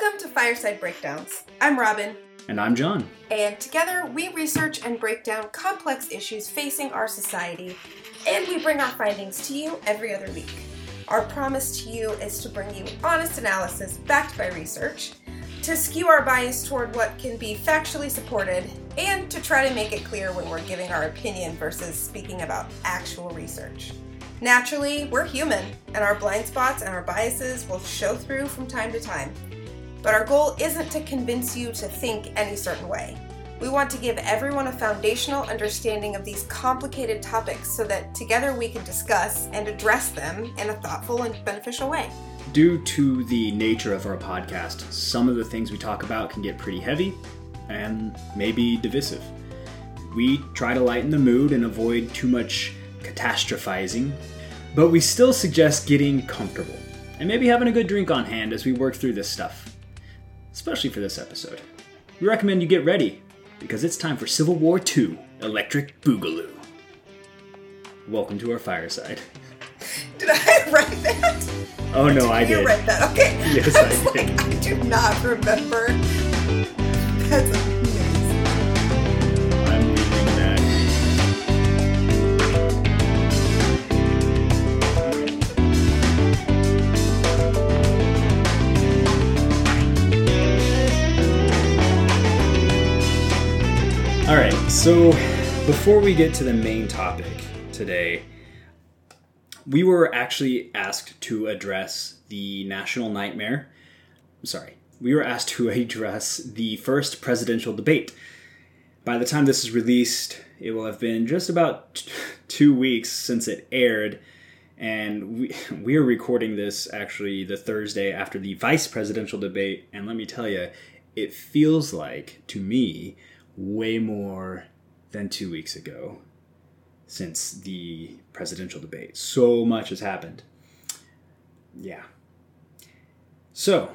Welcome to Fireside Breakdowns. I'm Robin, And I'm John. and together we research and break down complex issues facing our society, and we bring our findings to you every other week. Our promise to you is to bring you honest analysis backed by research, to skew our bias toward what can be factually supported, and to try to make it clear when we're giving our opinion versus speaking about actual research. Naturally, we're human, and our blind spots and our biases will show through from time to time. But our goal isn't to convince you to think any certain way. We want to give everyone a foundational understanding of these complicated topics so that together we can discuss and address them in a thoughtful and beneficial way. Due to the nature of our podcast, some of the things we talk about can get pretty heavy and maybe divisive. We try to lighten the mood and avoid too much catastrophizing, but we still suggest getting comfortable and maybe having a good drink on hand as we work through this stuff, especially for this episode. We recommend you get ready because it's time for Civil War II Electric Boogaloo. Welcome to our fireside. Did I write that? Oh no, I did. you did. read that, okay. Yes, I I did. like, I do not remember. That's so before we get to the main topic today, we were actually asked to address the national nightmare. I'm sorry, we were asked to address the first presidential debate. By the time this is released, it will have been just about t- two weeks since it aired, and we we are recording this actually the Thursday after the vice presidential debate. And let me tell you, it feels like to me way more than two weeks ago since the presidential debate. So much has happened. Yeah. So,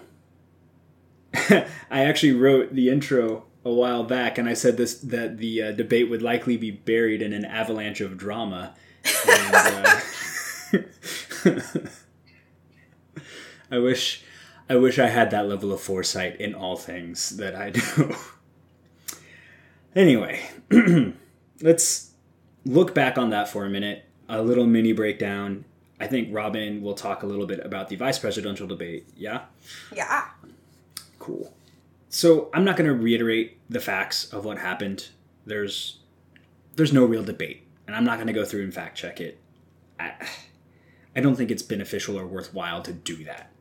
I actually wrote the intro a while back, and I said this that the uh, debate would likely be buried in an avalanche of drama. And, uh, I wish, I wish I had that level of foresight in all things that I do. anyway, let's look back on that for a minute. A little mini breakdown. I think Robin will talk a little bit about the vice presidential debate. Yeah. Yeah. Cool. So I'm not going to reiterate the facts of what happened. There's there's no real debate, and I'm not going to go through and fact check it. I, I don't think it's beneficial or worthwhile to do that.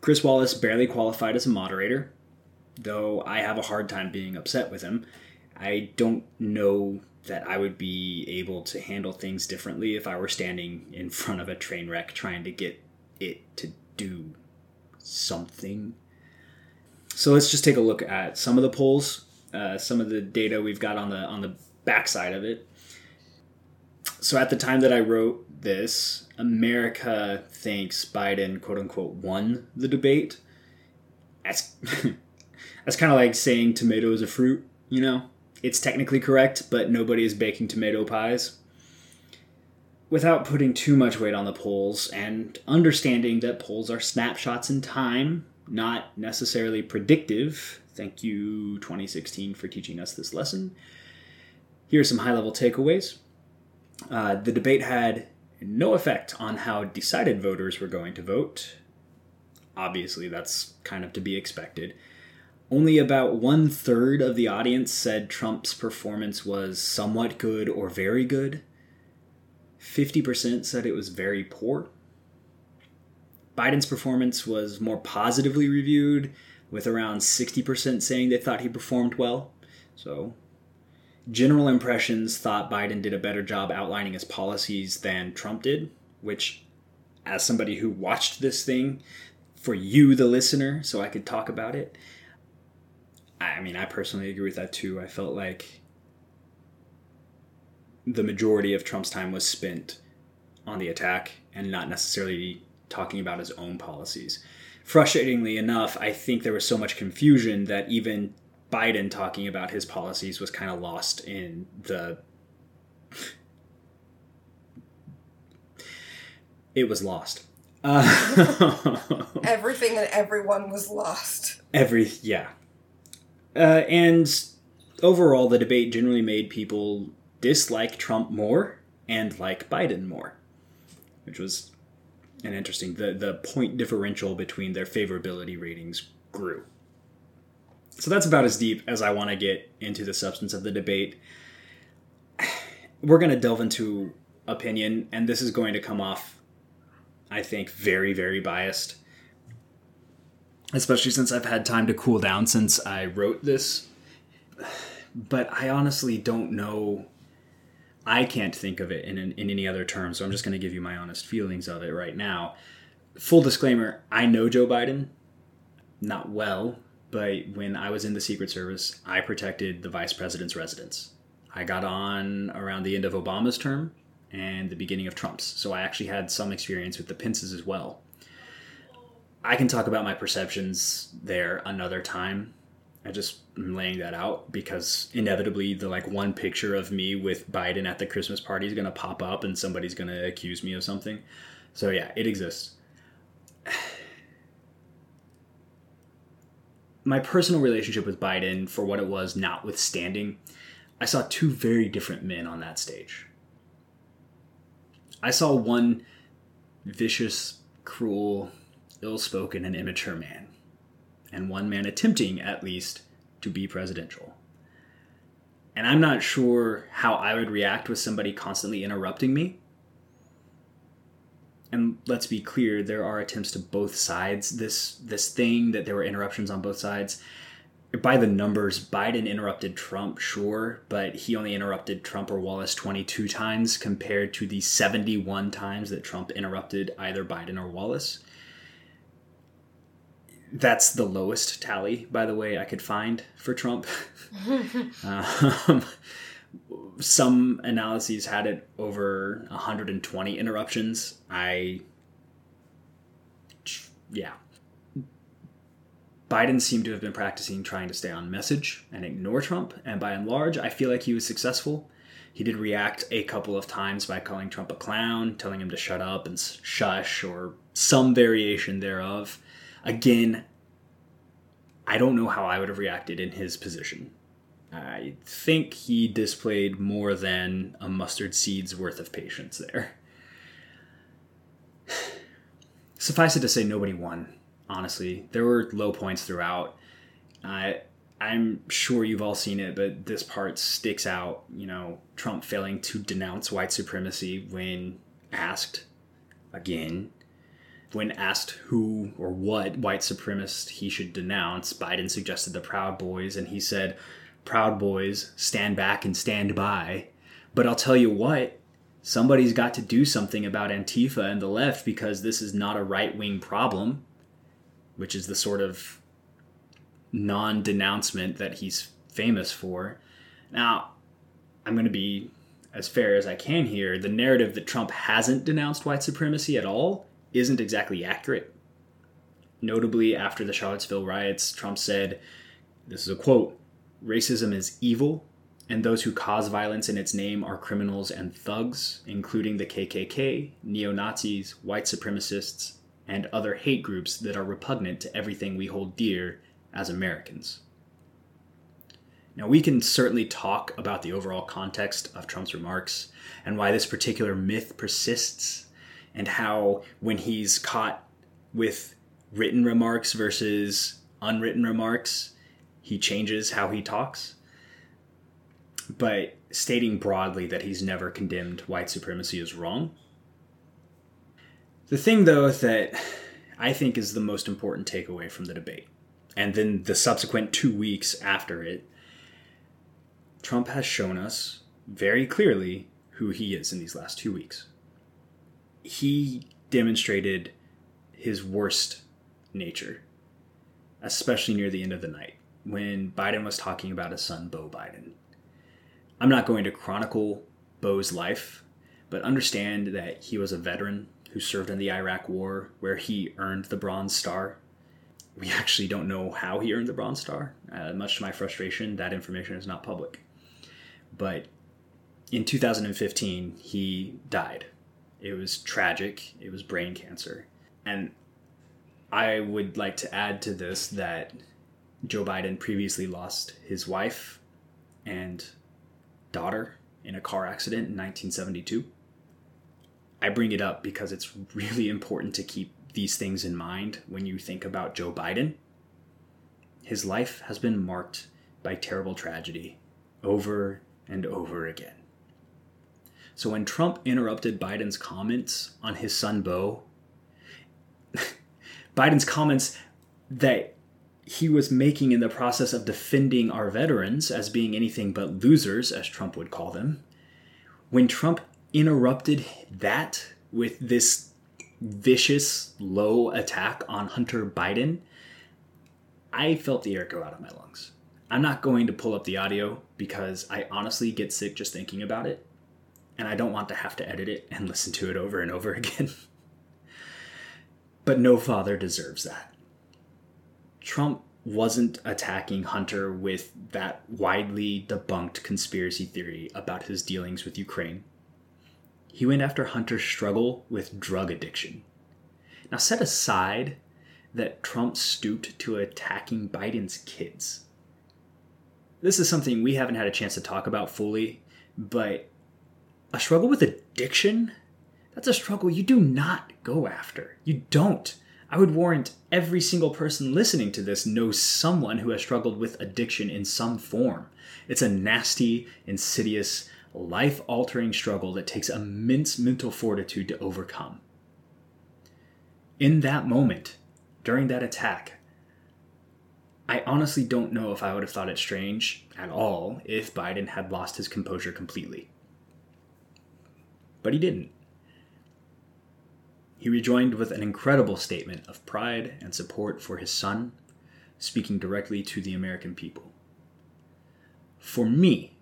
Chris Wallace barely qualified as a moderator, though I have a hard time being upset with him. I don't know that I would be able to handle things differently if I were standing in front of a train wreck trying to get it to do something. So let's just take a look at some of the polls, uh, some of the data we've got on the on the backside of it. So at the time that I wrote this, America thinks Biden quote unquote won the debate. That's that's kind of like saying tomato is a fruit, you know? It's technically correct, but nobody is baking tomato pies. Without putting too much weight on the polls and understanding that polls are snapshots in time, not necessarily predictive. Thank you, 2016, for teaching us this lesson. Here are some high level takeaways. Uh, the debate had no effect on how decided voters were going to vote. Obviously, that's kind of to be expected. Only about one third of the audience said Trump's performance was somewhat good or very good. 50% said it was very poor. Biden's performance was more positively reviewed, with around 60% saying they thought he performed well. So, general impressions thought Biden did a better job outlining his policies than Trump did, which, as somebody who watched this thing for you, the listener, so I could talk about it, I mean, I personally agree with that too. I felt like the majority of Trump's time was spent on the attack and not necessarily talking about his own policies. Frustratingly enough, I think there was so much confusion that even Biden talking about his policies was kind of lost in the. It was lost. Uh, Everything and everyone was lost. every yeah, uh, and overall, the debate generally made people dislike Trump more and like Biden more, which was an interesting. the The point differential between their favorability ratings grew. So that's about as deep as I want to get into the substance of the debate. We're going to delve into opinion, and this is going to come off, I think, very, very biased. Especially since I've had time to cool down since I wrote this. But I honestly don't know. I can't think of it in, in, in any other terms, so I'm just going to give you my honest feelings of it right now. Full disclaimer I know Joe Biden, not well, but when I was in the Secret Service, I protected the vice president's residence. I got on around the end of Obama's term and the beginning of Trump's, so I actually had some experience with the Pences as well. I can talk about my perceptions there another time. I just am laying that out because inevitably the like one picture of me with Biden at the Christmas party is gonna pop up and somebody's gonna accuse me of something. So yeah, it exists. my personal relationship with Biden, for what it was, notwithstanding, I saw two very different men on that stage. I saw one vicious, cruel, ill spoken, and immature man, and one man attempting, at least, to be presidential. And I'm not sure how I would react with somebody constantly interrupting me. And let's be clear there are attempts to both sides. This this thing that there were interruptions on both sides by the numbers biden interrupted trump sure but he only interrupted trump or wallace 22 times compared to the 71 times that trump interrupted either biden or wallace that's the lowest tally by the way i could find for trump um, some analyses had it over 120 interruptions. I, yeah. Biden seemed to have been practicing trying to stay on message and ignore Trump, and by and large, I feel like he was successful. He did react a couple of times by calling Trump a clown, telling him to shut up and shush, or some variation thereof. Again, I don't know how I would have reacted in his position. I think he displayed more than a mustard seed's worth of patience there. Suffice it to say, nobody won, honestly. There were low points throughout. I, I'm sure you've all seen it, but this part sticks out. You know, Trump failing to denounce white supremacy when asked again. When asked who or what white supremacist he should denounce, Biden suggested the Proud Boys, and he said, Proud Boys, stand back and stand by. But I'll tell you what, somebody's got to do something about Antifa and the left because this is not a right wing problem, which is the sort of non denouncement that he's famous for. Now, I'm going to be as fair as I can here. The narrative that Trump hasn't denounced white supremacy at all isn't exactly accurate. Notably, after the Charlottesville riots, Trump said, This is a quote Racism is evil, and those who cause violence in its name are criminals and thugs, including the KKK, neo Nazis, white supremacists, and other hate groups that are repugnant to everything we hold dear as Americans. Now, we can certainly talk about the overall context of Trump's remarks and why this particular myth persists, and how when he's caught with written remarks versus unwritten remarks, he changes how he talks. But stating broadly that he's never condemned white supremacy is wrong. The thing, though, that I think is the most important takeaway from the debate, and then the subsequent two weeks after it, Trump has shown us very clearly who he is in these last two weeks. He demonstrated his worst nature, especially near the end of the night when Biden was talking about his son, Beau Biden. I'm not going to chronicle Beau's life, but understand that he was a veteran who served in the Iraq War, where he earned the Bronze Star. We actually don't know how he earned the Bronze Star. Uh, much to my frustration, that information is not public. But in 2015, he died. It was tragic, it was brain cancer. And I would like to add to this that Joe Biden previously lost his wife and daughter in a car accident in 1972. I bring it up because it's really important to keep these things in mind when you think about Joe Biden. His life has been marked by terrible tragedy over and over again. So when Trump interrupted Biden's comments on his son Beau, Biden's comments that he was making in the process of defending our veterans as being anything but losers, as Trump would call them, when Trump interrupted that with this vicious, low attack on Hunter Biden, I felt the air go out of my lungs. I'm not going to pull up the audio because I honestly get sick just thinking about it, and I don't want to have to edit it and listen to it over and over again. but no father deserves that. Trump wasn't attacking Hunter with that widely debunked conspiracy theory about his dealings with Ukraine. He went after Hunter's struggle with drug addiction. Now, set aside that Trump stooped to attacking Biden's kids. This is something we haven't had a chance to talk about fully, but a struggle with addiction? That's a struggle you do not go after. You don't. I would warrant every single person listening to this knows someone who has struggled with addiction in some form. It's a nasty, insidious, life altering struggle that takes immense mental fortitude to overcome. In that moment, during that attack, I honestly don't know if I would have thought it strange at all if Biden had lost his composure completely. But he didn't. He rejoined with an incredible statement of pride and support for his son, speaking directly to the American people. For me,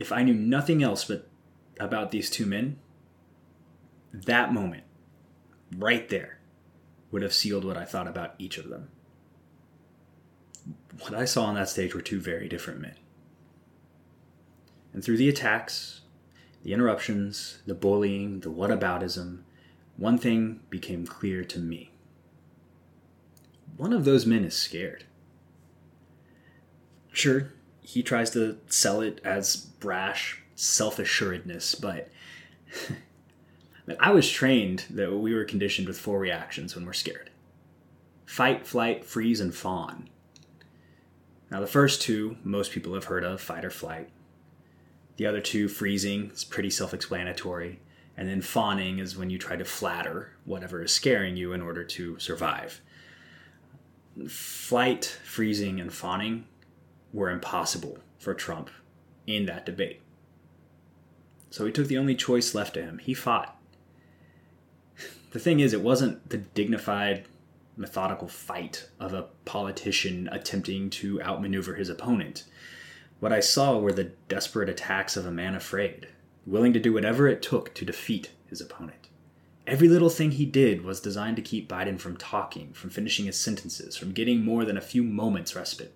if I knew nothing else but about these two men, that moment, right there, would have sealed what I thought about each of them. What I saw on that stage were two very different men. And through the attacks, the interruptions, the bullying, the whataboutism, one thing became clear to me. One of those men is scared. Sure, he tries to sell it as brash self assuredness, but I was trained that we were conditioned with four reactions when we're scared fight, flight, freeze, and fawn. Now, the first two, most people have heard of fight or flight. The other two, freezing, is pretty self explanatory. And then fawning is when you try to flatter whatever is scaring you in order to survive. Flight, freezing, and fawning were impossible for Trump in that debate. So he took the only choice left to him. He fought. The thing is, it wasn't the dignified, methodical fight of a politician attempting to outmaneuver his opponent. What I saw were the desperate attacks of a man afraid, willing to do whatever it took to defeat his opponent. Every little thing he did was designed to keep Biden from talking, from finishing his sentences, from getting more than a few moments' respite.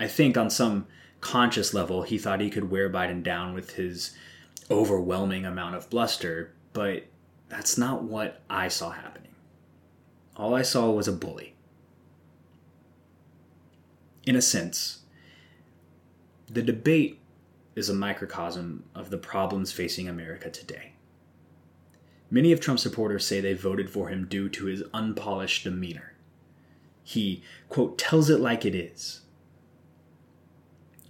I think on some conscious level, he thought he could wear Biden down with his overwhelming amount of bluster, but that's not what I saw happening. All I saw was a bully. In a sense, the debate is a microcosm of the problems facing America today. Many of Trump's supporters say they voted for him due to his unpolished demeanor. He, quote, tells it like it is,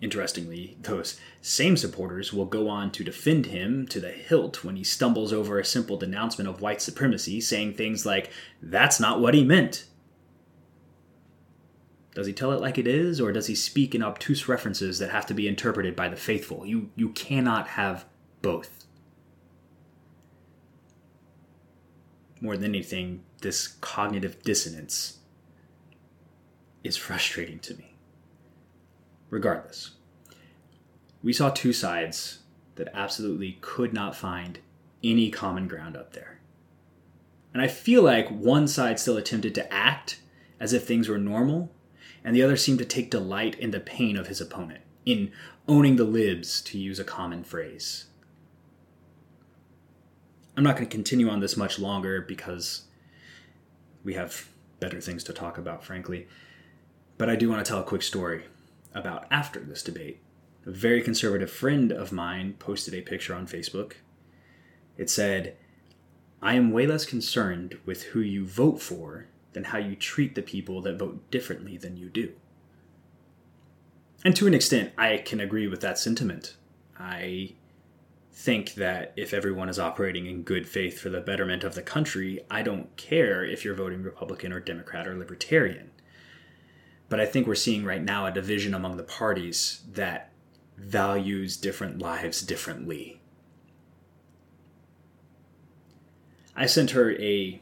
Interestingly, those same supporters will go on to defend him to the hilt when he stumbles over a simple denouncement of white supremacy, saying things like, That's not what he meant. Does he tell it like it is, or does he speak in obtuse references that have to be interpreted by the faithful? You, you cannot have both. More than anything, this cognitive dissonance is frustrating to me. Regardless, we saw two sides that absolutely could not find any common ground up there. And I feel like one side still attempted to act as if things were normal, and the other seemed to take delight in the pain of his opponent, in owning the libs, to use a common phrase. I'm not going to continue on this much longer because We have better things to talk about, frankly. But I do want to tell a quick story about after this debate. A very conservative friend of mine posted a picture on Facebook. It said, I am way less concerned with who you vote for than how you treat the people that vote differently than you do. And to an extent, I can agree with that sentiment. I think that if everyone is operating in good faith for the betterment of the country, I don't care if you're voting Republican or Democrat or Libertarian. But I think we're seeing right now a division among the parties that values different lives differently. I sent her a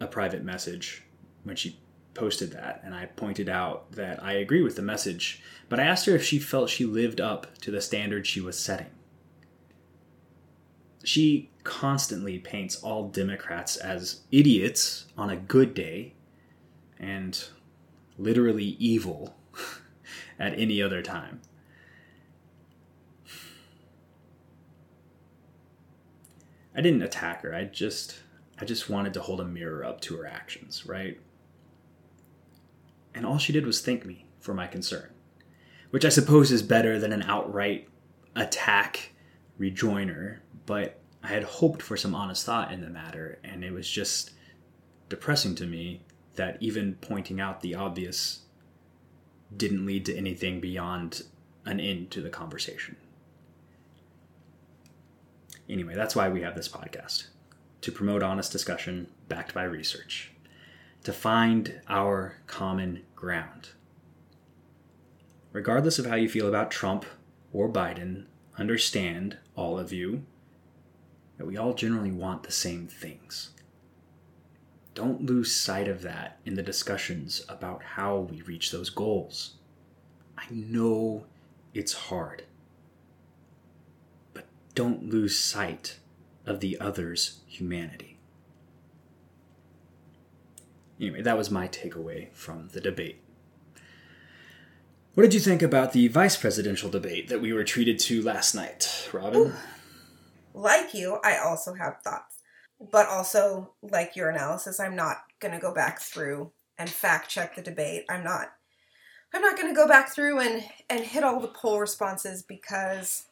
a private message when she posted that and I pointed out that I agree with the message, but I asked her if she felt she lived up to the standard she was setting. She constantly paints all Democrats as idiots on a good day and literally evil at any other time. I didn't attack her. I just I just wanted to hold a mirror up to her actions, right? And all she did was thank me for my concern, which I suppose is better than an outright attack rejoiner, but I had hoped for some honest thought in the matter, and it was just depressing to me that even pointing out the obvious didn't lead to anything beyond an end to the conversation. Anyway, that's why we have this podcast to promote honest discussion backed by research, to find our common ground. Regardless of how you feel about Trump or Biden, understand, all of you, that we all generally want the same things. Don't lose sight of that in the discussions about how we reach those goals. I know it's hard, but don't lose sight of the other's humanity. Anyway, that was my takeaway from the debate. What did you think about the vice presidential debate that we were treated to last night, Robin? Ooh. Like you, I also have thoughts. But also, like your analysis, I'm not going to go back through and fact check the debate. I'm not I'm not going to go back through and and hit all the poll responses because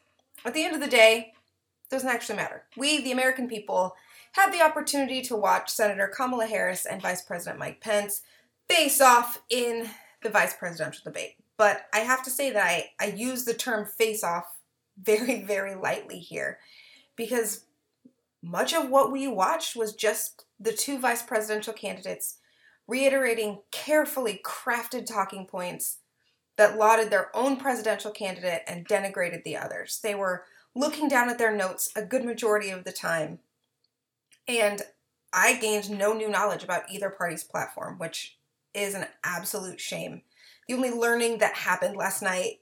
at the end of the day, doesn't actually matter. We, the American people, had the opportunity to watch Senator Kamala Harris and Vice President Mike Pence face off in the vice presidential debate. But I have to say that I, I use the term face off very, very lightly here because much of what we watched was just the two vice presidential candidates reiterating carefully crafted talking points that lauded their own presidential candidate and denigrated the others. They were looking down at their notes a good majority of the time. And I gained no new knowledge about either party's platform, which is an absolute shame. The only learning that happened last night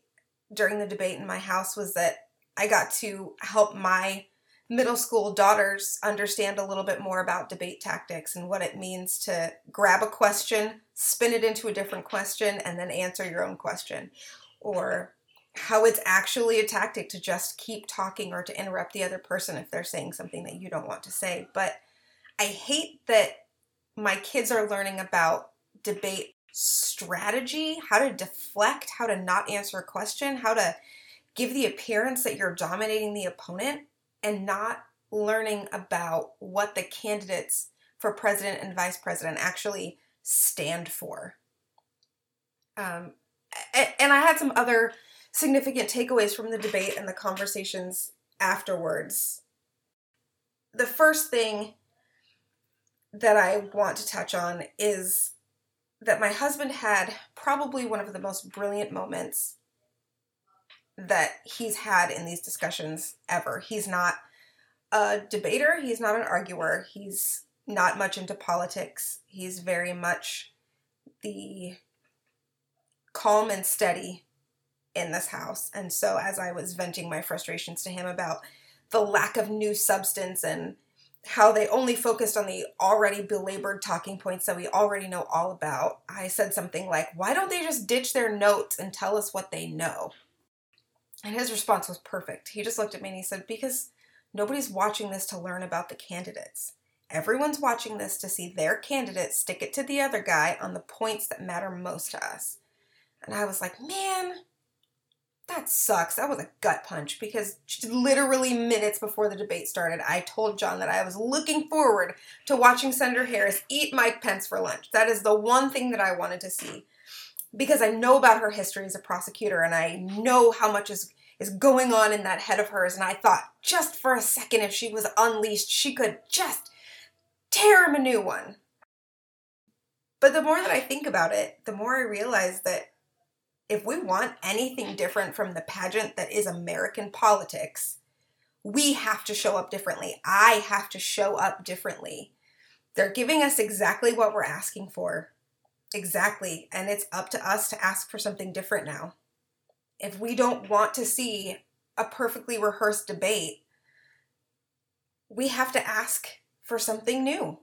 during the debate in my house was that I got to help my middle school daughters understand a little bit more about debate tactics and what it means to grab a question, spin it into a different question, and then answer your own question. Or how it's actually a tactic to just keep talking or to interrupt the other person if they're saying something that you don't want to say. But I hate that my kids are learning about debate strategy, how to deflect, how to not answer a question, how to give the appearance that you're dominating the opponent, and not learning about what the candidates for president and vice president actually stand for. Um, and I had some other significant takeaways from the debate and the conversations afterwards. The first thing that I want to touch on is that my husband had probably one of the most brilliant moments that he's had in these discussions ever. He's not a debater, he's not an arguer, he's not much into politics. He's very much the calm and steady in this house. And so, as I was venting my frustrations to him about the lack of new substance and how they only focused on the already belabored talking points that we already know all about, I said something like, Why don't they just ditch their notes and tell us what they know? And his response was perfect. He just looked at me and he said, Because nobody's watching this to learn about the candidates. Everyone's watching this to see their candidate stick it to the other guy on the points that matter most to us. And I was like, man, that sucks. That was a gut punch because literally minutes before the debate started, I told John that I was looking forward to watching Senator Harris eat Mike Pence for lunch. That is the one thing that I wanted to see because I know about her history as a prosecutor and I know how much is is going on in that head of hers and I thought just for a second if she was unleashed, she could just tear him a new one. But the more that I think about it, the more I realize that if we want anything mm-hmm. different from the pageant that is American politics, we have to show up differently. I have to show up differently. They're giving us exactly what we're asking for. Exactly. And it's up to us to ask for something different now. If we don't want to see a perfectly rehearsed debate, we have to ask for something new.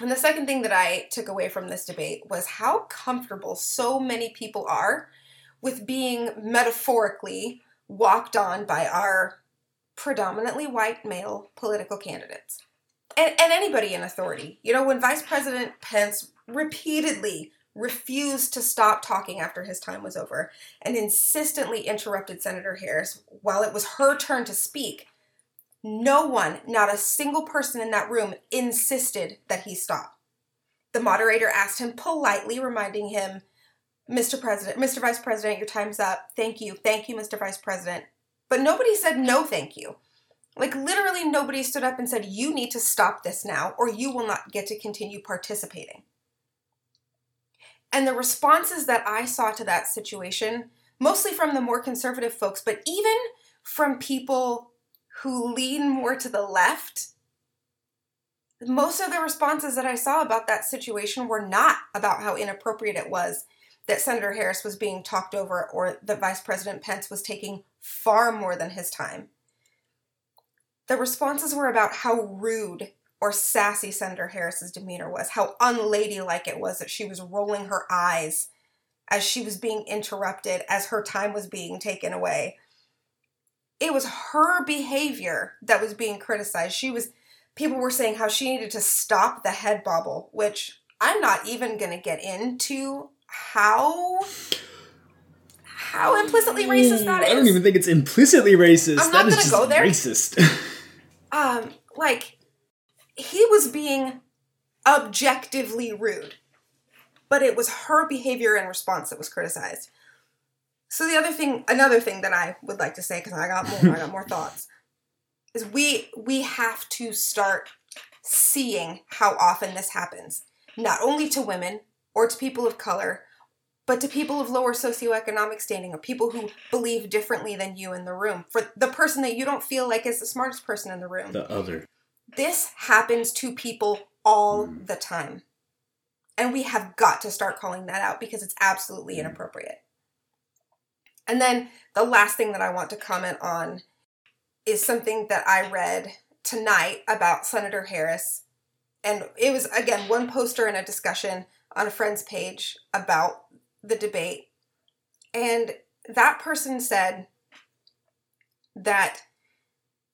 And the second thing that I took away from this debate was how comfortable so many people are with being metaphorically walked on by our predominantly white male political candidates. And, and anybody in authority. You know, when Vice President Pence repeatedly refused to stop talking after his time was over and insistently interrupted Senator Harris while it was her turn to speak, no one, not a single person in that room, insisted that he stop. The moderator asked him politely, reminding him, Mr. President, Mr. Vice President, your time's up. Thank you. Thank you, Mr. Vice President. But nobody said no thank you. Like literally nobody stood up and said, You need to stop this now, or you will not get to continue participating. And the responses that I saw to that situation, mostly from the more conservative folks, but even from people who lean more to the left, most of the responses that I saw about that situation were not about how inappropriate it was that Senator Harris was being talked over or that Vice President Pence was taking far more than his time. The responses were about how rude or sassy Senator Harris's demeanor was, how unladylike it was that she was rolling her eyes as she was being interrupted, as her time was being taken away it was her behavior that was being criticized. She was people were saying how she needed to stop the head bobble, which I'm not even going to get into how how implicitly racist that is. I don't even think it's implicitly racist. I'm not that just go there. racist. um, like he was being objectively rude, but it was her behavior and response that was criticized. So the other thing, another thing that I would like to say, because I got more, I got more thoughts, is we we have to start seeing how often this happens, not only to women or to people of color, but to people of lower socioeconomic standing or people who believe differently than you in the room. For the person that you don't feel like is the smartest person in the room. The other. This happens to people all mm. the time. And we have got to start calling that out because it's absolutely mm. inappropriate. And then the last thing that I want to comment on is something that I read tonight about Senator Harris. And it was, again, one poster in a discussion on a friend's page about the debate. And that person said that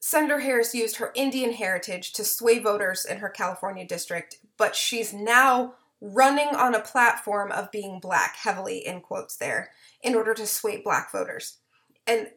Senator Harris used her Indian heritage to sway voters in her California district, but she's now running on a platform of being black, heavily in quotes there, in order to sway black voters. And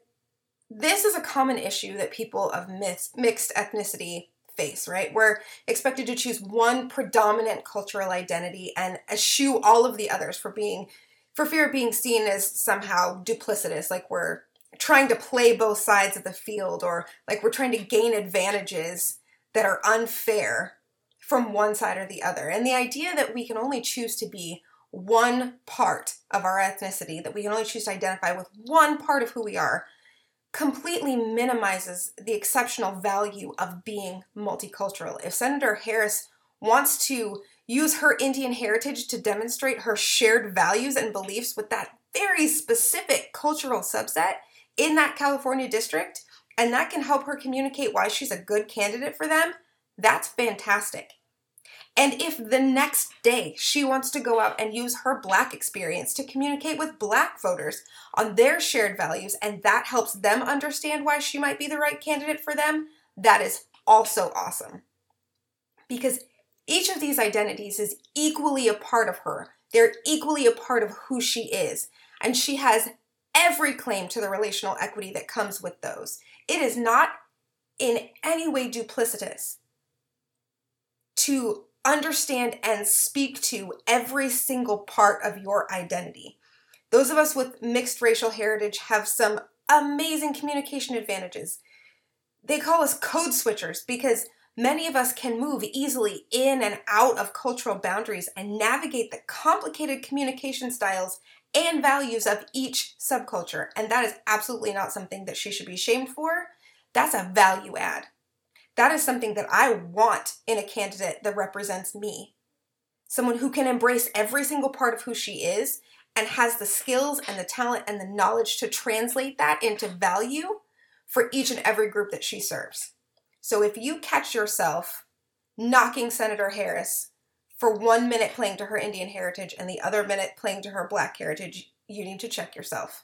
this is a common issue that people of mixed ethnicity face, right? We're expected to choose one predominant cultural identity and eschew all of the others for being for fear of being seen as somehow duplicitous, like we're trying to play both sides of the field or like we're trying to gain advantages that are unfair from one side or the other. And the idea that we can only choose to be one part of our ethnicity, that we can only choose to identify with one part of who we are, completely minimizes the exceptional value of being multicultural. If Senator Harris wants to use her Indian heritage to demonstrate her shared values and beliefs with that very specific cultural subset in that California district, and that can help her communicate why she's a good candidate for them, that's fantastic. And if the next day she wants to go out and use her black experience to communicate with black voters on their shared values, and that helps them understand why she might be the right candidate for them, that is also awesome. because each of these identities is equally a part of her. They're equally a part of who she is. And she has every claim to the relational equity that comes with those. It is not in any way duplicitous to understand and speak to every single part of your identity. Those of us with mixed racial heritage have some amazing communication advantages. They call us code switchers because many of us can move easily in and out of cultural boundaries and navigate the complicated communication styles and values of each subculture. And that is absolutely not something that she should be shamed for. That's a value add. That is something that I want in a candidate that represents me. Someone who can embrace every single part of who she is and has the skills and the talent and the knowledge to translate that into value for each and every group that she serves. So if you catch yourself knocking Senator Harris for one minute playing to her Indian heritage and the other minute playing to her black heritage, you need to check yourself.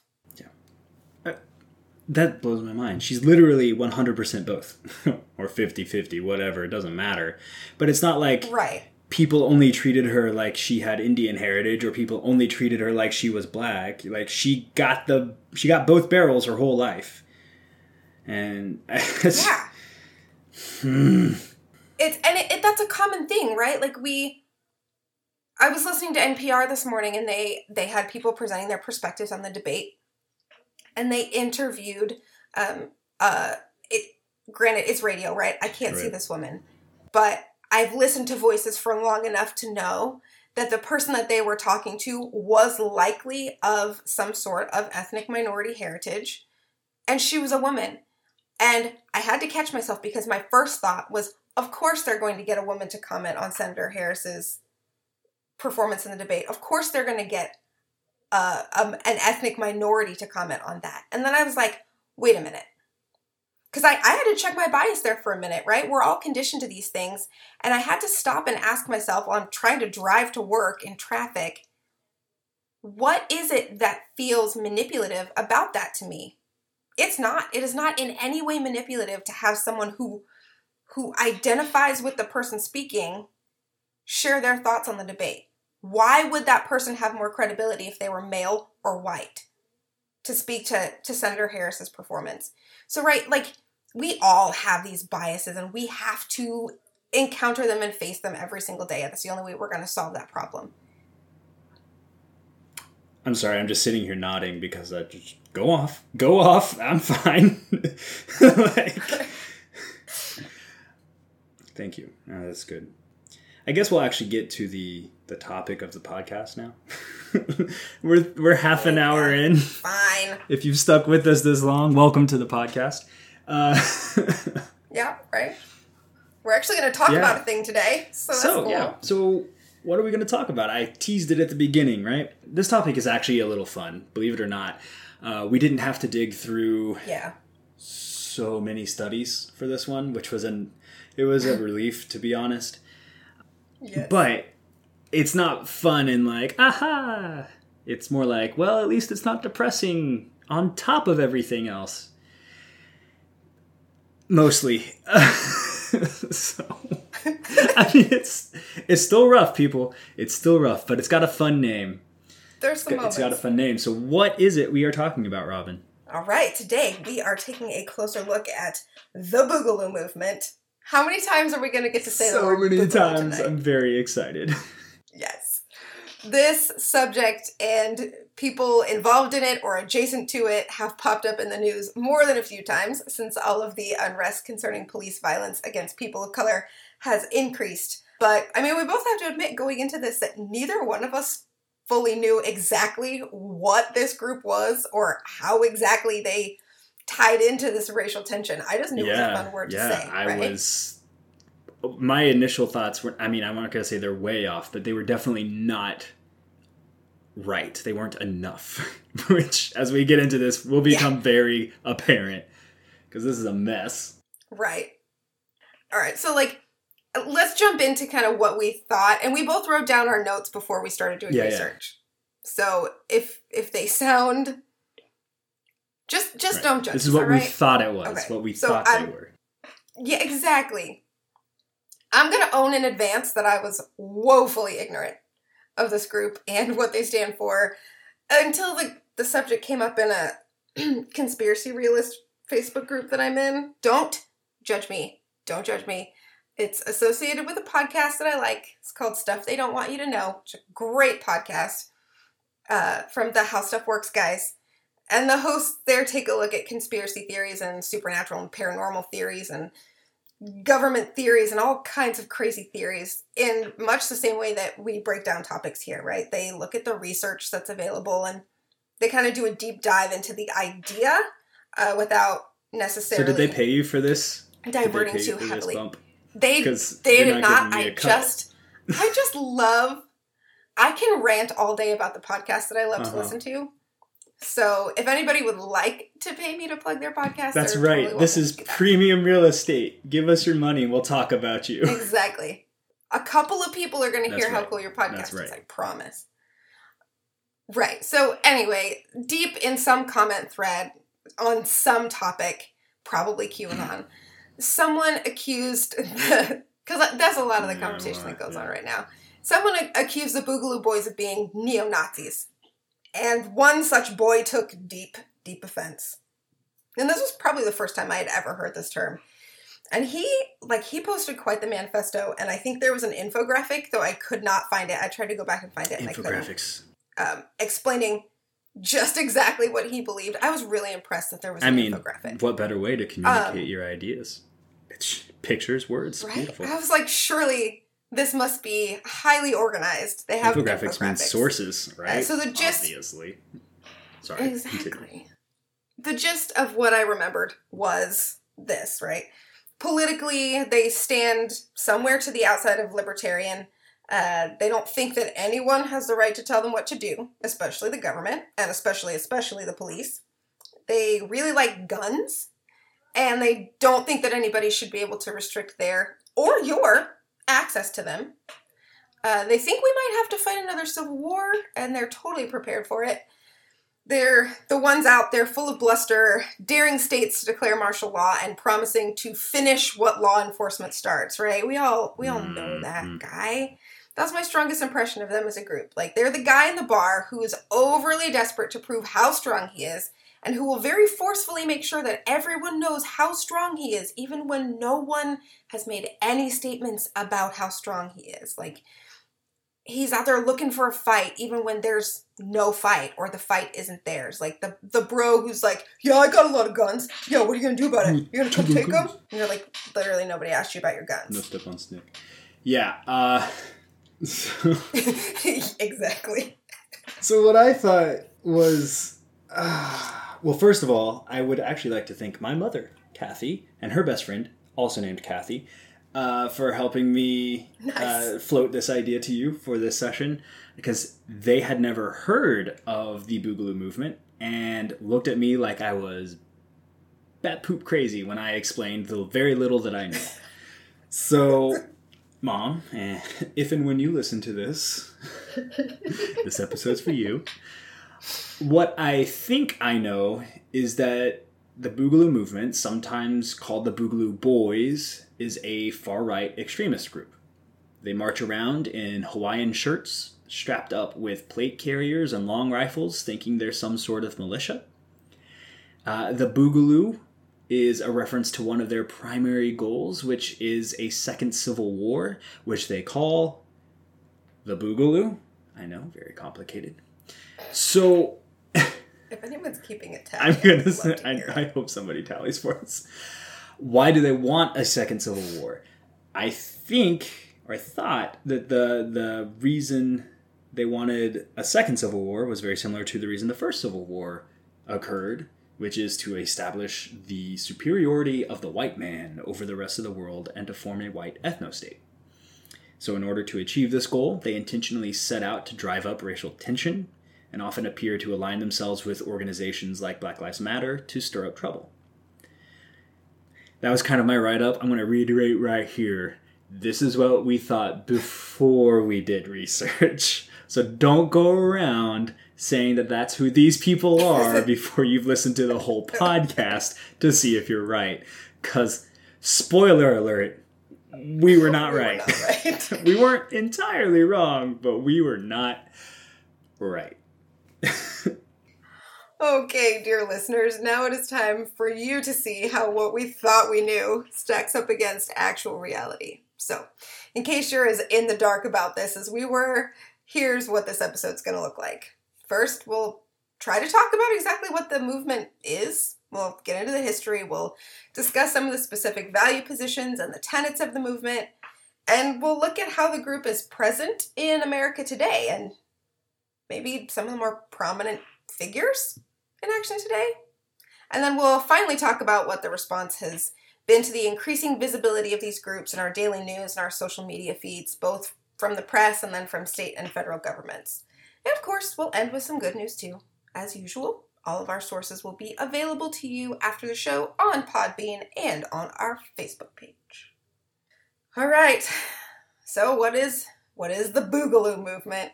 That blows my mind. She's literally 100% both, or 50 50, whatever, it doesn't matter. But it's not like. Right people only treated her like she had Indian heritage or people only treated her like she was black. Like she got the she got both barrels her whole life. And yeah. Hmm. It's and it, it, that's a common thing, right? Like we I was listening to NPR this morning and they they had people presenting their perspectives on the debate. And they interviewed um uh it granted it's radio, right? I can't right. see this woman. But I've listened to voices for long enough to know that the person that they were talking to was likely of some sort of ethnic minority heritage, and she was a woman. And I had to catch myself because my first thought was, of course, they're going to get a woman to comment on Senator Harris's performance in the debate. Of course, they're going to get uh, um, an ethnic minority to comment on that. And then I was like, wait a minute because I, I had to check my bias there for a minute, right? We're all conditioned to these things. And I had to stop and ask myself while I'm trying to drive to work in traffic what is it that feels manipulative about that to me? It's not. It is not in any way manipulative to have someone who who identifies with the person speaking share their thoughts on the debate. Why would that person have more credibility if they were male or white to speak to, to Senator Harris's performance? So, right, like we all have these biases and we have to encounter them and face them every single day. That's the only way we're going to solve that problem. I'm sorry, I'm just sitting here nodding because I just go off, go off. I'm fine. like, thank you. Oh, that's good. I guess we'll actually get to the the topic of the podcast now. we're we're half an hour in. Fine. If you've stuck with us this long, welcome to the podcast. Uh, yeah, right. We're actually going to talk yeah. about a thing today. So, so cool. yeah. So what are we going to talk about? I teased it at the beginning, right? This topic is actually a little fun, believe it or not. Uh, we didn't have to dig through yeah so many studies for this one, which was an it was a relief to be honest. Yes. But it's not fun and like, aha. It's more like, well, at least it's not depressing on top of everything else. Mostly. so I mean it's it's still rough, people. It's still rough, but it's got a fun name. There's some it's got, it's got a fun name. So what is it we are talking about, Robin? All right, today we are taking a closer look at the Boogaloo movement. How many times are we going to get to say that? so many times? Tonight? I'm very excited. Yes. This subject and people involved in it or adjacent to it have popped up in the news more than a few times since all of the unrest concerning police violence against people of color has increased. But I mean, we both have to admit going into this that neither one of us fully knew exactly what this group was or how exactly they tied into this racial tension. I just knew yeah, it was a fun word yeah, to say. I right? was my initial thoughts were I mean, I'm not going to say they're way off, but they were definitely not right. They weren't enough, which as we get into this will become yeah. very apparent because this is a mess. Right. All right. So like let's jump into kind of what we thought and we both wrote down our notes before we started doing yeah, research. Yeah. So if if they sound just just right. don't judge. This is what we right? thought it was. Okay. What we so thought I'm, they were. Yeah, exactly. I'm going to own in advance that I was woefully ignorant of this group and what they stand for until the, the subject came up in a conspiracy realist Facebook group that I'm in. Don't judge me. Don't judge me. It's associated with a podcast that I like. It's called Stuff They Don't Want You to Know. It's a great podcast uh, from the How Stuff Works guys. And the hosts there take a look at conspiracy theories and supernatural and paranormal theories and government theories and all kinds of crazy theories in much the same way that we break down topics here, right? They look at the research that's available and they kind of do a deep dive into the idea uh, without necessarily. So did they pay you for this? Diverting too heavily. They they did not. not I just I just love. I can rant all day about the podcast that I love uh-huh. to listen to. So if anybody would like to pay me to plug their podcast, that's right. Totally this is premium real estate. Give us your money we'll talk about you. Exactly. A couple of people are going to hear right. how cool your podcast is. I promise. Right. So anyway, deep in some comment thread on some topic, probably QAnon, someone accused because that's a lot of the conversation that goes on right now. Someone accused the Boogaloo Boys of being neo Nazis. And one such boy took deep, deep offense. And this was probably the first time I had ever heard this term. And he, like, he posted quite the manifesto, and I think there was an infographic, though I could not find it. I tried to go back and find it, and Infographics. I couldn't. Um, explaining just exactly what he believed. I was really impressed that there was. I mean, infographic. what better way to communicate um, your ideas? It's pictures, words. Right. Beautiful. I was like, surely this must be highly organized. They have infographics, infographics. sources, right? Uh, so the gist, obviously. Sorry. Exactly. Continue. The gist of what I remembered was this, right? Politically, they stand somewhere to the outside of libertarian. Uh, they don't think that anyone has the right to tell them what to do, especially the government, and especially, especially the police. They really like guns, and they don't think that anybody should be able to restrict their or your access to them. Uh, they think we might have to fight another civil war, and they're totally prepared for it. They're the ones out there full of bluster, daring states to declare martial law and promising to finish what law enforcement starts, right? We all we all know that mm-hmm. guy. That's my strongest impression of them as a group. Like they're the guy in the bar who is overly desperate to prove how strong he is and who will very forcefully make sure that everyone knows how strong he is, even when no one has made any statements about how strong he is. Like, he's out there looking for a fight, even when there's no fight or the fight isn't theirs. Like, the, the bro who's like, Yeah, I got a lot of guns. Yeah, what are you gonna do about it? You're gonna come take them? And you're like, Literally, nobody asked you about your guns. No step on snake. Yeah, uh. So. exactly. So, what I thought was. Uh, well, first of all, I would actually like to thank my mother, Kathy, and her best friend, also named Kathy, uh, for helping me nice. uh, float this idea to you for this session because they had never heard of the Boogaloo movement and looked at me like I was bat poop crazy when I explained the very little that I knew. so, mom, eh, if and when you listen to this, this episode's for you. What I think I know is that the Boogaloo movement, sometimes called the Boogaloo Boys, is a far right extremist group. They march around in Hawaiian shirts, strapped up with plate carriers and long rifles, thinking they're some sort of militia. Uh, the Boogaloo is a reference to one of their primary goals, which is a second civil war, which they call the Boogaloo. I know, very complicated. So, if anyone's keeping it tally, I'm gonna say, I, I hope somebody tallies for us. Why do they want a second civil war? I think, or I thought, that the the reason they wanted a second civil war was very similar to the reason the first civil war occurred, which is to establish the superiority of the white man over the rest of the world and to form a white ethno state. So, in order to achieve this goal, they intentionally set out to drive up racial tension and often appear to align themselves with organizations like Black Lives Matter to stir up trouble. That was kind of my write up. I'm going to reiterate right here. This is what we thought before we did research. So don't go around saying that that's who these people are before you've listened to the whole podcast to see if you're right. Because, spoiler alert, we were not We were not right. we weren't entirely wrong, but we were not right. Okay, dear listeners, now it is time for you to see how what we thought we knew stacks up against actual reality. So, in case you're as in the dark about this as we were, here's what this episode's going to look like. First, we'll try to talk about exactly what the movement is. We'll get into the history, we'll discuss some of the specific value positions and the tenets of the movement, and we'll look at how the group is present in America today and maybe some of the more prominent figures in action today. And then we'll finally talk about what the response has been to the increasing visibility of these groups in our daily news and our social media feeds, both from the press and then from state and federal governments. And of course, we'll end with some good news too. As usual, all of our sources will be available to you after the show on Podbean and on our Facebook page. All right. So what is what is the Boogaloo movement?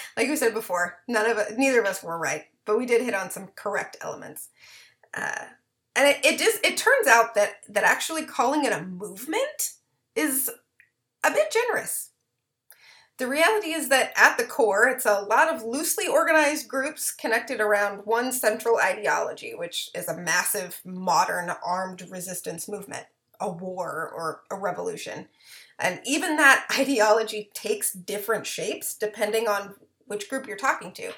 like we said before, none of neither of us were right, but we did hit on some correct elements. Uh, and it, it just it turns out that that actually calling it a movement is a bit generous. The reality is that at the core, it's a lot of loosely organized groups connected around one central ideology, which is a massive modern armed resistance movement, a war or a revolution. And even that ideology takes different shapes depending on which group you're talking to.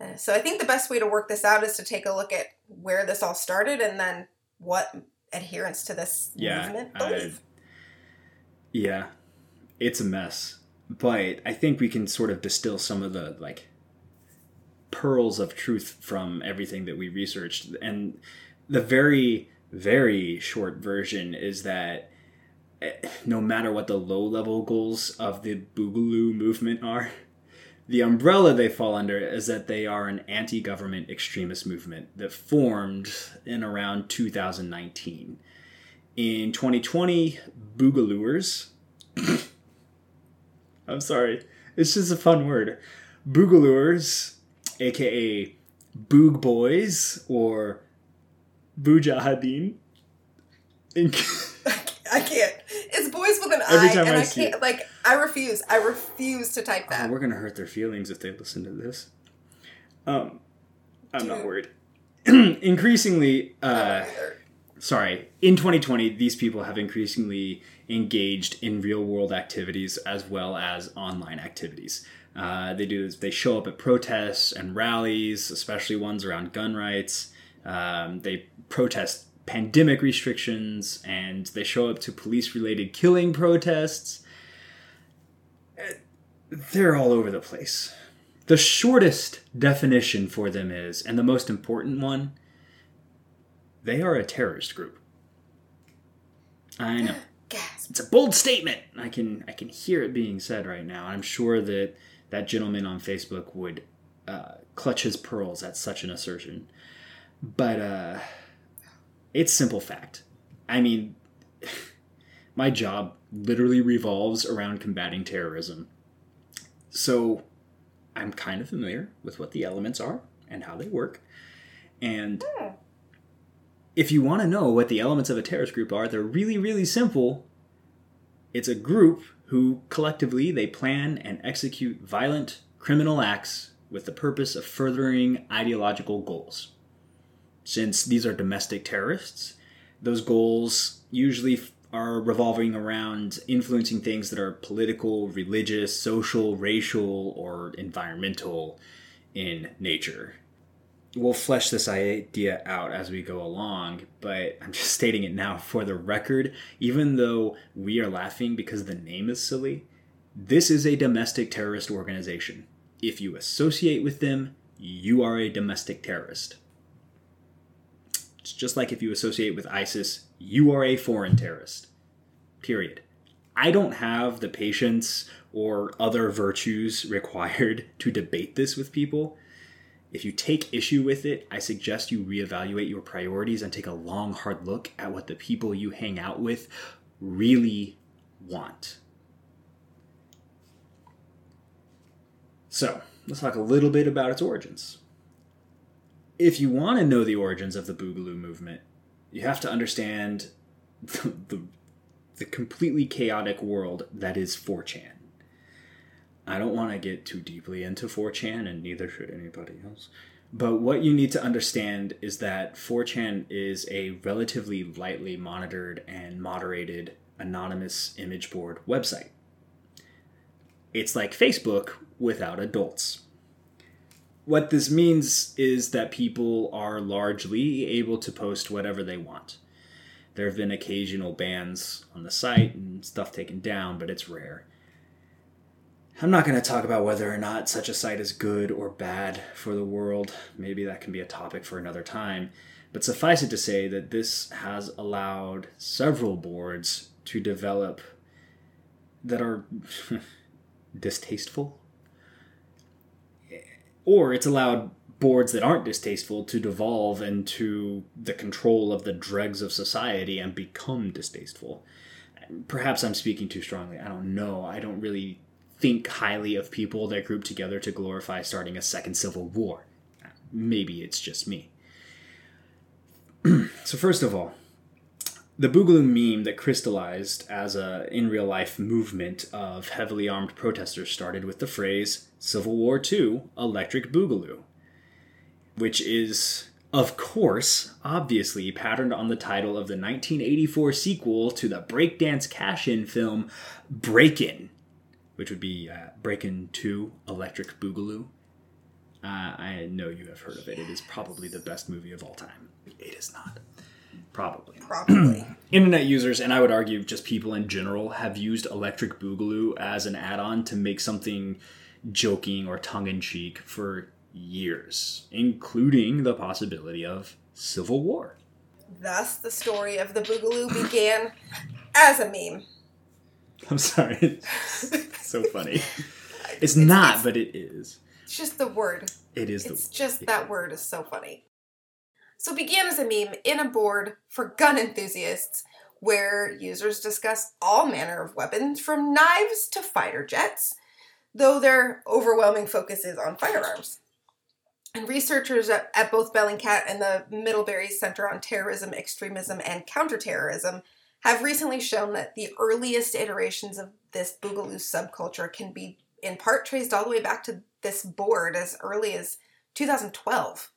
Uh, so I think the best way to work this out is to take a look at where this all started and then what adherence to this Yeah, movement I- Yeah, it's a mess. But I think we can sort of distill some of the like pearls of truth from everything that we researched. And the very, very short version is that eh, no matter what the low level goals of the Boogaloo movement are, the umbrella they fall under is that they are an anti government extremist movement that formed in around 2019. In 2020, Boogalooers, I'm sorry, it's just a fun word. Boogalooers, aka Boog Boys or Bujahideen, in- I can't. It's boys with an Every I, time and I I, can't. Like I refuse. I refuse to type Oh, that. we're gonna hurt their feelings if they listen to this. Um, I'm not worried. Increasingly, uh, sorry, in 2020, these people have increasingly engaged in real world activities as well as online activities. Uh, they do they show up at protests and rallies, especially ones around gun rights. Um, they protest pandemic restrictions and they show up to police related killing protests. They're all over the place. The shortest definition for them is, and the most important one, they are a terrorist group. I know. Gasp. It's a bold statement. I can I can hear it being said right now. I'm sure that that gentleman on Facebook would uh, clutch his pearls at such an assertion. But uh, it's simple fact. I mean, my job literally revolves around combating terrorism. So I'm kind of familiar with what the elements are and how they work. And Hmm. if you want to know what the elements of a terrorist group are, they're really, really simple. It's a group who collectively they plan and execute violent criminal acts with the purpose of furthering ideological goals. Since these are domestic terrorists, those goals usually are revolving around influencing things that are political, religious, social, racial, or environmental in nature we'll flesh this idea out as we go along, but I'm just stating it now for the record. Even though we are laughing because the name is silly, this is a domestic terrorist organization. If you associate with them, you are a domestic terrorist. It's just like if you associate with ISIS, you are a foreign terrorist. Period. I don't have the patience or other virtues required to debate this with people. If you take issue with it, I suggest you reevaluate your priorities and take a long, hard look at what the people you hang out with really want. So, let's talk a little bit about its origins. If you want to know the origins of the Boogaloo movement, you have to understand the, the, the completely chaotic world that is 4chan. I don't want to get too deeply into 4chan, and neither should anybody else. But what you need to understand is that 4chan is a relatively lightly monitored and moderated anonymous image board website. It's like Facebook without adults. What this means is that people are largely able to post whatever they want. There have been occasional bans on the site and stuff taken down, but it's rare. I'm not going to talk about whether or not such a site is good or bad for the world. Maybe that can be a topic for another time. But suffice it to say that this has allowed several boards to develop that are distasteful. Or it's allowed boards that aren't distasteful to devolve into the control of the dregs of society and become distasteful. Perhaps I'm speaking too strongly. I don't know. I don't really think highly of people that group together to glorify starting a second civil war. Maybe it's just me. so first of all, the Boogaloo meme that crystallized as a in real life movement of heavily armed protesters started with the phrase Civil War II Electric Boogaloo, which is, of course, obviously patterned on the title of the 1984 sequel to the breakdance cash in film Breakin', which would be uh, Breakin' 2 Electric Boogaloo. Uh, I know you have heard of it. It is probably the best movie of all time. It is not. Probably. Probably. Internet users, and I would argue just people in general, have used Electric Boogaloo as an add on to make something joking or tongue in cheek for years, including the possibility of civil war. Thus, the story of the Boogaloo began as a meme. I'm sorry. It's so funny. It's not, but it is. It's just the word. It is It's just that word is so funny. So began as a meme in a board for gun enthusiasts where users discuss all manner of weapons from knives to fighter jets, though their overwhelming focus is on firearms. And researchers at, both Bellingcat and the Middlebury Center on Terrorism, Extremism, and Counterterrorism have recently shown that the earliest iterations of this Boogaloo subculture can be in part traced all the way back to this board as early as 2012.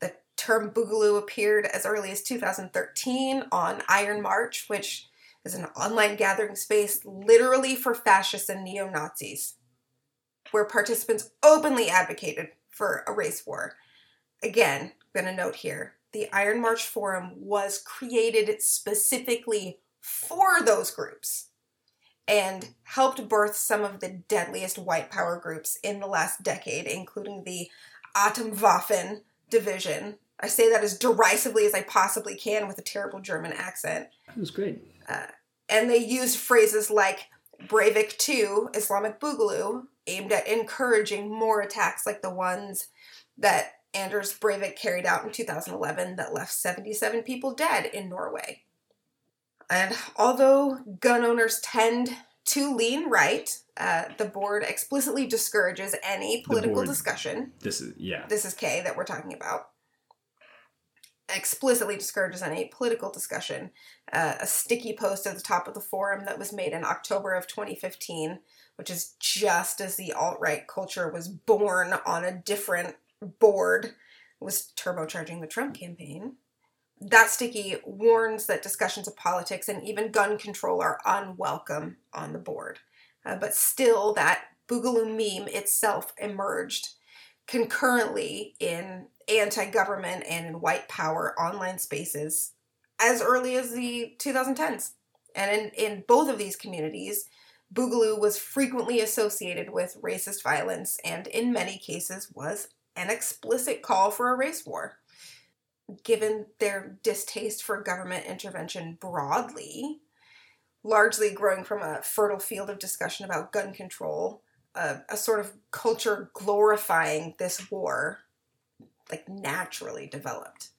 The term Boogaloo appeared as early as 2013 on Iron March, which is an online gathering space literally for fascists and neo Nazis, where participants openly advocated for a race war. Again, I'm going to note here the Iron March Forum was created specifically for those groups and helped birth some of the deadliest white power groups in the last decade, including the Atomwaffen division. I say that as derisively as I possibly can with a terrible German accent. That was great. Uh, and they used phrases like Breivik 2, Islamic Boogaloo, aimed at encouraging more attacks like the ones that Anders Breivik carried out in 2011 that left 77 people dead in Norway. And although gun owners tend to lean right, uh, the board explicitly discourages any political board. discussion. This is yeah. This is K that we're talking about. Explicitly discourages any political discussion. Uh, a sticky post at the top of the forum that was made in October of 2015, which is just as the alt right culture was born on a different board, was turbocharging the Trump campaign. That sticky warns that discussions of politics and even gun control are unwelcome on the board. Uh, but still, that Boogaloo meme itself emerged concurrently in anti government and in white power online spaces as early as the 2010s. And in, in both of these communities, Boogaloo was frequently associated with racist violence and, in many cases, was an explicit call for a race war. Given their distaste for government intervention broadly, largely growing from a fertile field of discussion about gun control, a, sort of culture glorifying this war, like naturally developed.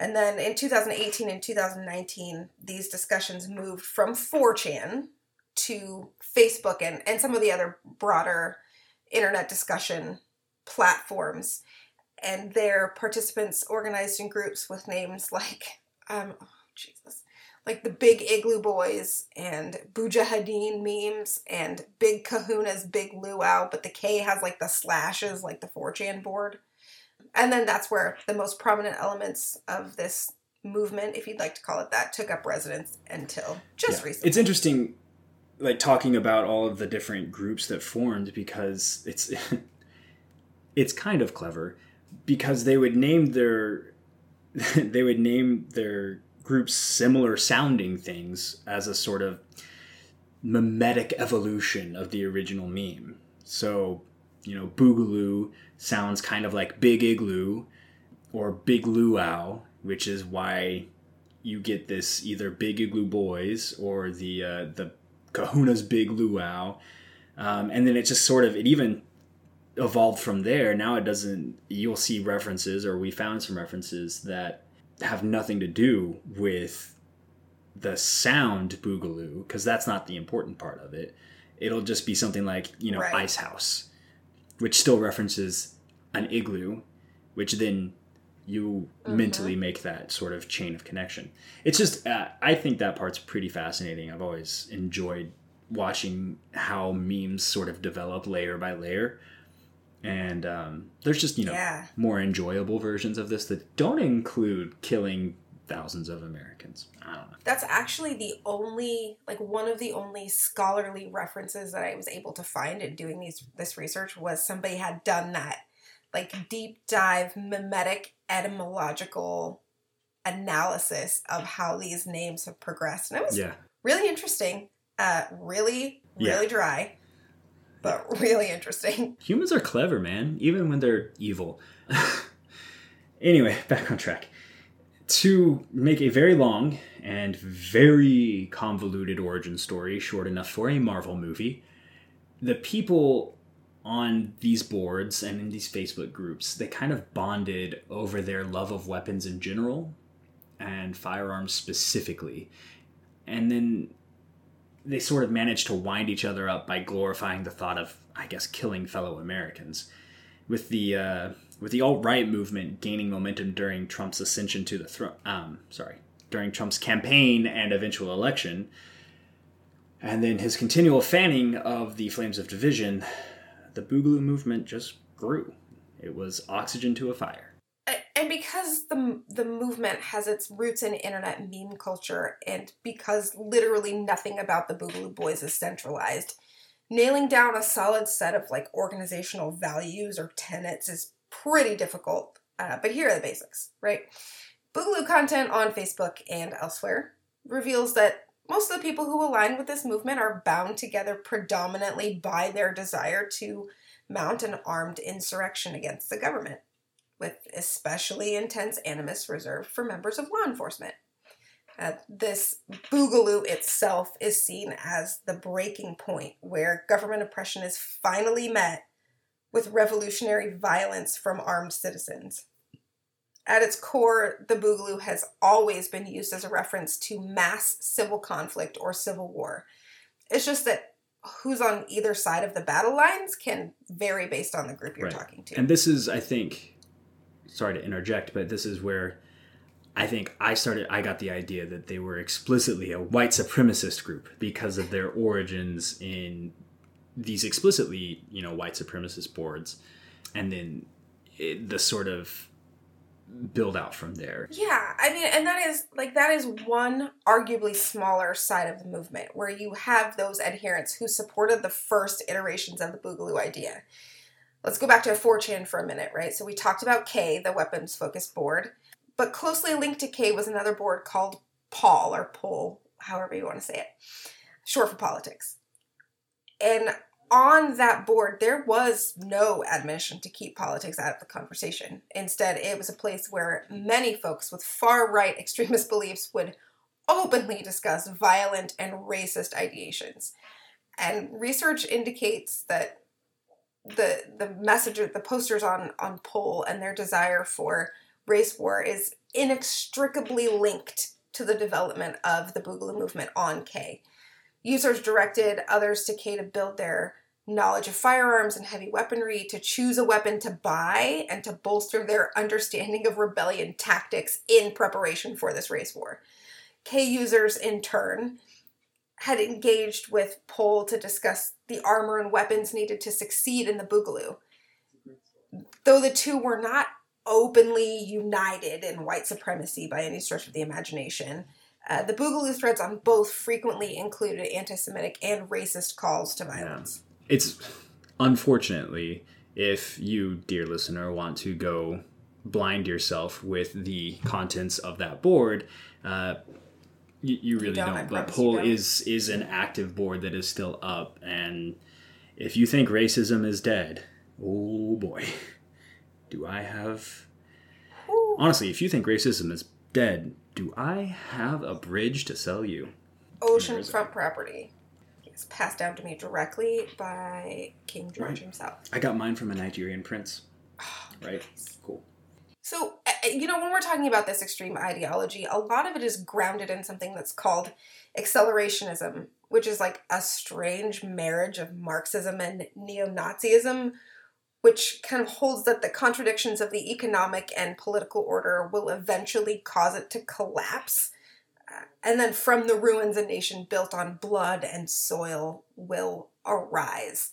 And then in 2018 and 2019, these discussions moved from 4chan to Facebook and, and some of the other broader internet discussion platforms. And their participants organized in groups with names like, um, oh, Jesus, like the big igloo boys and Bujahideen memes and big kahuna's big luau, but the K has like the slashes like the 4chan board. And then that's where the most prominent elements of this movement, if you'd like to call it that, took up residence until just Yeah. recently. It's interesting, like talking about all of the different groups that formed because it's it's kind of clever because they would name their they would name their groups similar sounding things as a sort of mimetic evolution of the original meme. So, you know, Boogaloo sounds kind of like Big Igloo or Big Luau, which is why you get this either Big Igloo Boys or the uh, the Kahuna's Big Luau, um, and then it just sort of it even evolved from there. Now it doesn't. You'll see references, or we found some references that have nothing to do with the sound Boogaloo, because that's not the important part of it. It'll just be something like you know Right. Ice House, which still references an igloo, which then you mentally make that sort of chain of connection. It's just uh, I think that part's pretty fascinating. I've always enjoyed watching how memes sort of develop layer by layer. And um, there's just you know Yeah. more enjoyable versions of this that don't include killing thousands of Americans. I don't know. That's actually the only, like one of the only scholarly references that I was able to find in doing these this research was somebody had done that, like deep dive mimetic etymological analysis of how these names have progressed, and it was Yeah, really interesting. Uh, really, Yeah. really dry, but really interesting. humans are clever, man, even when they're evil. anyway, back on track. To make a very long and very convoluted origin story short enough for a Marvel movie, the people on these boards and in these Facebook groups, they kind of bonded over their love of weapons in general and firearms specifically. And then they sort of managed to wind each other up by glorifying the thought of, I guess, killing fellow Americans. With the uh, with the alt right movement gaining momentum during Trump's ascension to the throne, um, sorry, during Trump's campaign and eventual election, and then his continual fanning of the flames of division, the Boogaloo movement just grew. It was oxygen to a fire. And because the the movement has its roots in internet meme culture and because literally nothing about the boogaloo boys is centralized nailing down a solid set of like organizational values or tenets is pretty difficult uh, but here are the basics right boogaloo content on facebook and elsewhere reveals that most of the people who align with this movement are bound together predominantly by their desire to mount an armed insurrection against the government with especially intense animus reserved for members of law enforcement. Uh, this boogaloo itself is seen as the breaking point where government oppression is finally met with revolutionary violence from armed citizens. At its core, the boogaloo has always been used as a reference to mass civil conflict or civil war. It's just that who's on either side of the battle lines can vary based on the group you're Right. talking to. And this is, I think, sorry to interject, but this is where I think I started, I got the idea that they were explicitly a white supremacist group because of their origins in these explicitly, you know, white supremacist boards. And then it, the sort of build out from there. Yeah, I mean, and that is like that is one arguably smaller side of the movement where you have those adherents who supported the first iterations of the Boogaloo idea. Let's go back to 4chan for a minute, right? So we talked about K, the weapons focused board, but closely linked to K was another board called Paul or Pol, however you want to say it, short for politics. And on that board, there was no admission to keep politics out of the conversation. Instead, it was a place where many folks with far right extremist beliefs would openly discuss violent and racist ideations. And research indicates that the the message the posters on on Pol and their desire for race war is inextricably linked to the development of the Boogaloo movement on K. Users directed others to K to build their knowledge of firearms and heavy weaponry, to choose a weapon to buy, and to bolster their understanding of rebellion tactics in preparation for this race war. K users in turn had engaged with Pol to discuss the armor and weapons needed to succeed in the Boogaloo. Though the two were not openly united in white supremacy by any stretch of the imagination, uh, the Boogaloo threads on both frequently included anti Semitic and racist calls to violence. It's unfortunately, if you, dear listener, want to go blind yourself with the contents of that board, uh, you, you really don't, don't. But Pol is is an active board that is still up, and if you think racism is dead, oh boy, do I have. Whew. Honestly, if you think racism is dead, do I have a bridge to sell you? Oceanfront property. It's passed down to me directly by King George Right. himself. I got mine from a Nigerian prince. Oh, Right. Cool. So, uh, uh, you know, when we're talking about this extreme ideology, a lot of it is grounded in something that's called accelerationism, which is like a strange marriage of Marxism and neo Nazism, which kind of holds that the contradictions of the economic and political order will eventually cause it to collapse. And then from the ruins, a nation built on blood and soil will arise.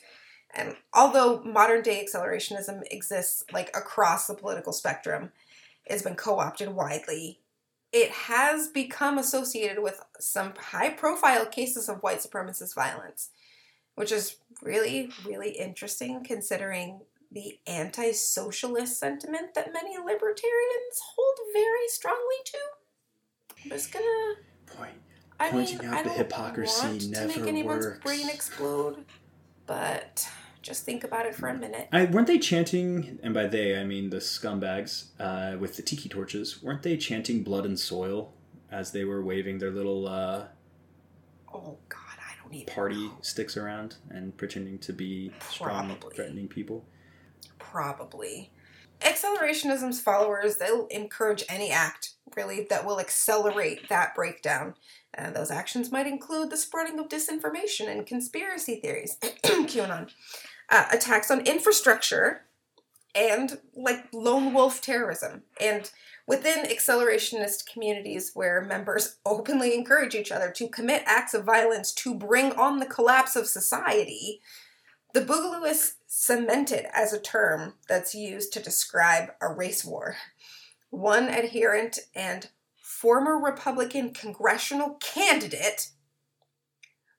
And although modern day accelerationism exists like across the political spectrum, it's been co opted widely. It has become associated with some high profile cases of white supremacist violence, which is really, really interesting considering the anti socialist sentiment that many libertarians hold very strongly to. Just gonna. Boy, I Pointing mean, out the hypocrisy want to never make anyone's works. brain explode, but just think about it for a minute. I, weren't they chanting, and by they I mean the scumbags uh, with the tiki torches? Weren't they chanting "blood and soil" as they were waving their little uh, Oh God, I don't even party know. sticks around and pretending to be strong, threatening people? Probably. Accelerationism's followers, they'll encourage any act, really, that will accelerate that breakdown. And those actions might include the spreading of disinformation and conspiracy theories, QAnon, uh, attacks on infrastructure, and like lone wolf terrorism. And within accelerationist communities where members openly encourage each other to commit acts of violence to bring on the collapse of society, the Boogaloo is cemented as a term that's used to describe a race war. One adherent and former Republican congressional candidate,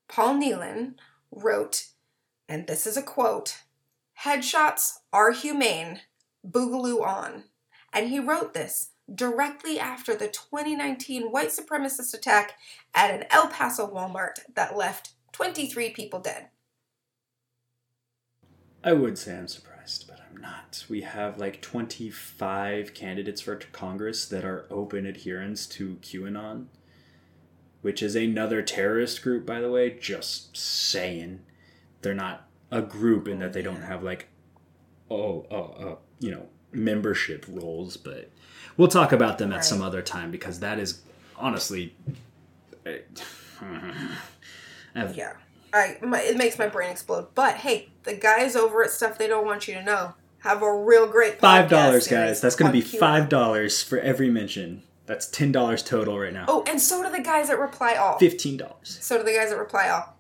Paul Nehlen, wrote, and this is a quote Headshots are humane, Boogaloo on. And he wrote this directly after the 2019 white supremacist attack at an El Paso Walmart that left 23 people dead. I would say I'm surprised, but not. We have like 25 candidates for Congress that are open adherents to QAnon, which is another terrorist group, by the way. Just saying. They're not a group in that they don't have like, oh, oh, uh, you know, membership roles, but we'll talk about them at some other time because that is honestly. I Yeah. I, my, it makes my brain explode. But hey, the guys over at Stuff They Don't Want You to Know have a real great Five dollars, guys. That's going to be five dollars for every mention. That's ten dollars total right now. Oh, and so do the guys at Reply All. Fifteen dollars. So do the guys at Reply All.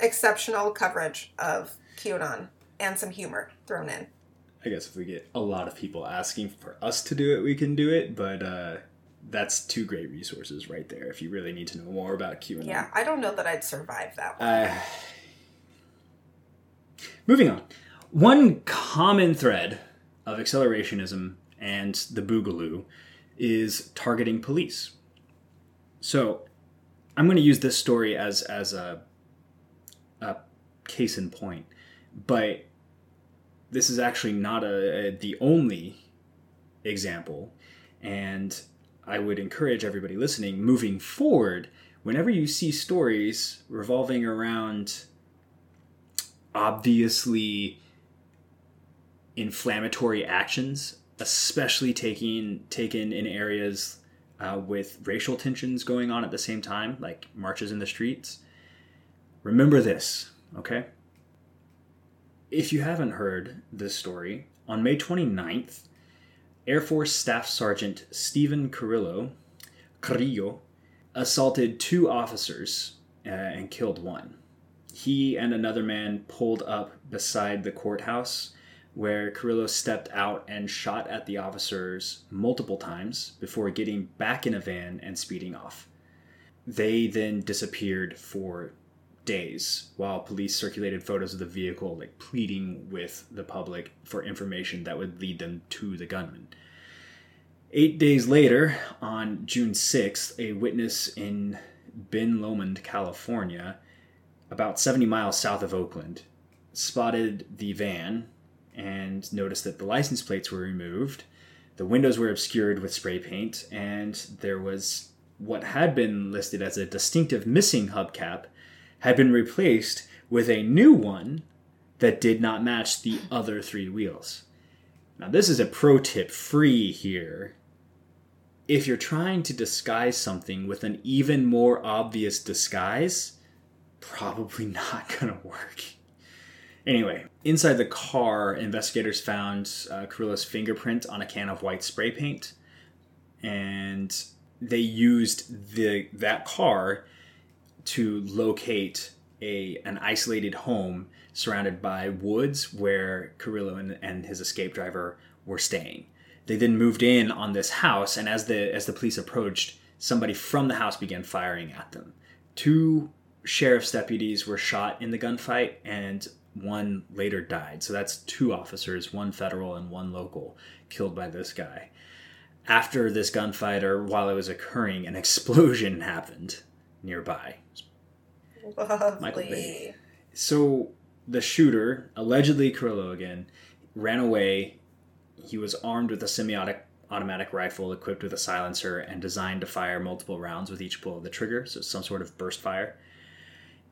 Exceptional coverage of QAnon and some humor thrown in. I guess if we get a lot of people asking for us to do it, we can do it. But uh, that's two great resources right there. If you really need to know more about QAnon. Yeah, I don't know that I'd survive that one. Uh, moving on. One common thread of accelerationism and the Boogaloo is targeting police. So I'm going to use this story as as a a case in point, but this is actually not a, a the only example, and I would encourage everybody listening moving forward. Whenever you see stories revolving around obviously inflammatory actions, especially taking taken in areas uh, with racial tensions going on at the same time, like marches in the streets. Remember this, okay? If you haven't heard this story, on May 29th, Air Force Staff Sergeant Steven Carrillo, Carrillo assaulted two officers uh, and killed one. He and another man pulled up beside the courthouse where Carrillo stepped out and shot at the officers multiple times before getting back in a van and speeding off. They then disappeared for days while police circulated photos of the vehicle, like pleading with the public for information that would lead them to the gunman. Eight days later, on June 6th, a witness in Ben Lomond, California, about 70 miles south of Oakland, spotted the van and noticed that the license plates were removed, the windows were obscured with spray paint, and there was what had been listed as a distinctive missing hubcap had been replaced with a new one that did not match the other three wheels. Now, this is a pro tip free here. If you're trying to disguise something with an even more obvious disguise, probably not going to work. Anyway, inside the car, investigators found uh, Carrillo's fingerprint on a can of white spray paint, and they used the that car to locate a an isolated home surrounded by woods where Carrillo and, and his escape driver were staying. They then moved in on this house, and as the as the police approached, somebody from the house began firing at them. Two sheriff's deputies were shot in the gunfight, and one later died. So that's two officers, one federal and one local, killed by this guy. After this gunfight, or while it was occurring, an explosion happened nearby. Lovely. Michael Bay. So the shooter, allegedly again, ran away. He was armed with a semiotic automatic rifle equipped with a silencer and designed to fire multiple rounds with each pull of the trigger, so some sort of burst fire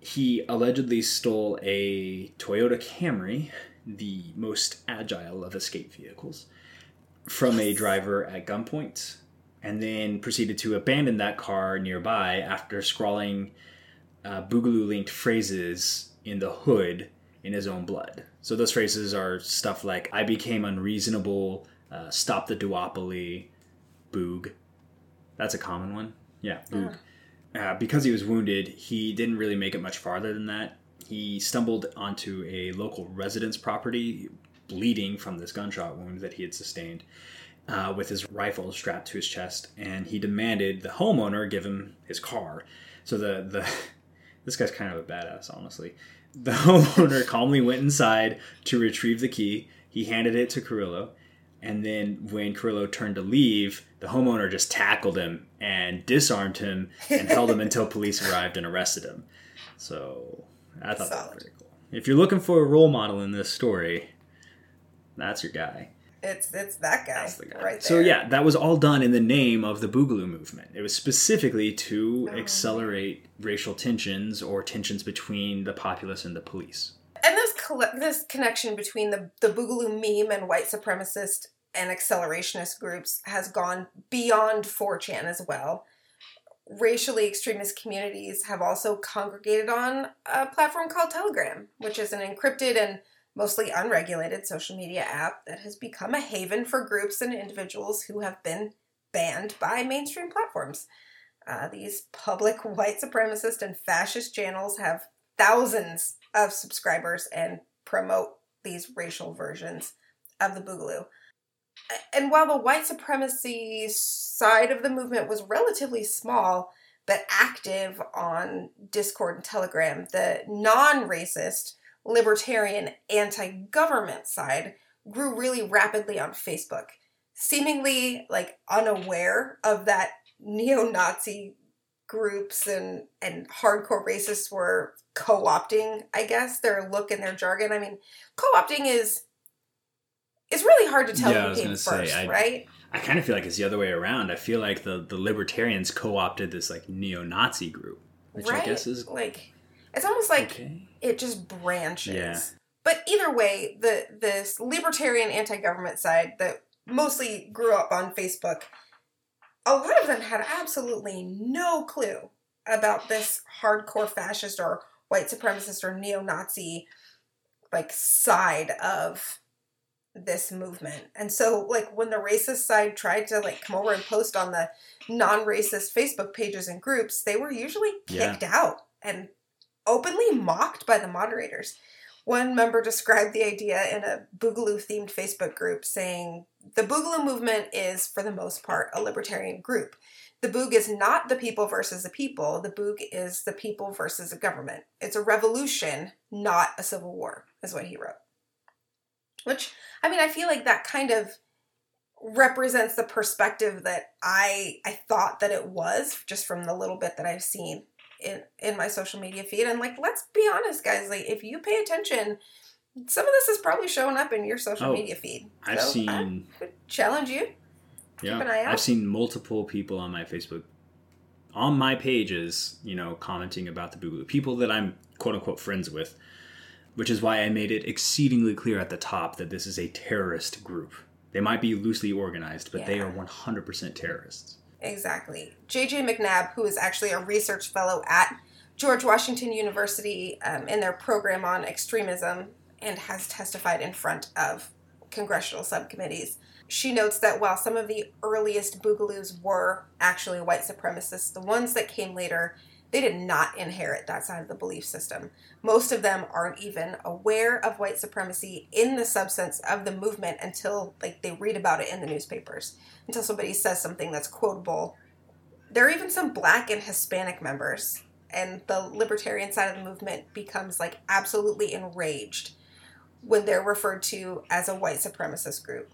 he allegedly stole a Toyota Camry, the most agile of escape vehicles, from a driver at gunpoint, and then proceeded to abandon that car nearby after scrawling uh, Boogaloo linked phrases in the hood in his own blood. So those phrases are stuff like I became unreasonable, uh, stop the duopoly, boog. That's a common one. Yeah, boog. Yeah uh, because he was wounded, he didn't really make it much farther than that. He stumbled onto a local residence property, bleeding from this gunshot wound that he had sustained, uh, with his rifle strapped to his chest, and he demanded the homeowner give him his car. So the the this guy's kind of a badass, honestly. The homeowner calmly went inside to retrieve the key. He handed it to Carrillo, and then when Carrillo turned to leave, the homeowner just tackled him and disarmed him and held him until police arrived and arrested him. So I thought that was pretty cool. If you're looking for a role model in this story, that's your guy. It's it's that guy, That's the guy. right there. So yeah, that was all done in the name of the Boogaloo movement. It was specifically to Oh. accelerate racial tensions or tensions between the populace and the police. and this this connection between the the Boogaloo meme and white supremacist and accelerationist groups has gone beyond 4chan as well. Racially extremist communities have also congregated on a platform called Telegram, which is an encrypted and mostly unregulated social media app that has become a haven for groups and individuals who have been banned by mainstream platforms. Uh, these public white supremacist and fascist channels have thousands of subscribers and promote these racial versions of the Boogaloo. And while the white supremacy side of the movement was relatively small but active on Discord and Telegram, the non racist, libertarian, anti government side grew really rapidly on Facebook, seemingly like unaware of that neo Nazi groups and, and hardcore racists were co opting, I guess, their look and their jargon. I mean, co opting is. It's really hard to tell Yeah, I who was came first, say, I- right? I kind of feel like it's the other way around. I feel like the, the libertarians co-opted this like neo-Nazi group, which right? I guess is like it's almost like okay. it just branches. Yeah. But either way, the this libertarian anti-government side that mostly grew up on Facebook, a lot of them had absolutely no clue about this hardcore fascist or white supremacist or neo-Nazi like side of this movement. And so like when the racist side tried to like come over and post on the non-racist Facebook pages and groups, they were usually kicked yeah. out and openly mocked by the moderators. One member described the idea in a Boogaloo themed Facebook group saying, The Boogaloo movement is, for the most part, a libertarian group. The Boog is not the people versus the people. The Boog is the people versus a government. It's a revolution, not a civil war, is what he wrote. Which, I mean, I feel like that kind of represents the perspective that I I thought that it was just from the little bit that I've seen in in my social media feed and like let's be honest guys like if you pay attention some of this is probably showing up in your social oh, media feed. So i've seen I challenge you. Yeah i've seen multiple people on my facebook on my pages you know commenting about the boogaloo people that i'm quote unquote friends with which is why i made it exceedingly clear at the top that this is a terrorist group. They might be loosely organized but yeah. they are 100% terrorists Exactly. JJ MacNab, who is actually a research fellow at George Washington University um, in their program on extremism and has testified in front of congressional subcommittees. She notes that while some of the earliest Boogaloos were actually white supremacists, the ones that came later they did not inherit that side of the belief system. Most of them aren't even aware of white supremacy in the substance of the movement until like they read about it in the newspapers. Until somebody says something that's quotable. There are even some black and Hispanic members, and the libertarian side of the movement becomes like absolutely enraged when they're referred to as a white supremacist group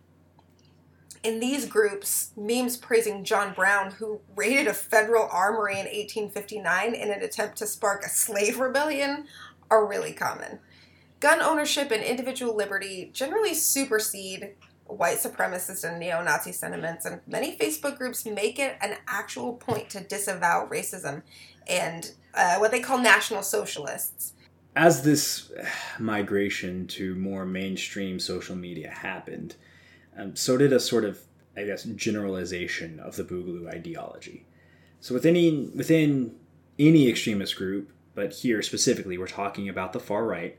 in these groups, memes praising John Brown, who raided a federal armory in 1859 in an attempt to spark a slave rebellion, are really common. Gun ownership and individual liberty generally supersede white supremacist and neo Nazi sentiments, and many Facebook groups make it an actual point to disavow racism and uh, what they call national socialists. As this migration to more mainstream social media happened, um, so did a sort of, I guess, generalization of the Boogaloo ideology. So within within any extremist group, but here specifically we're talking about the far right,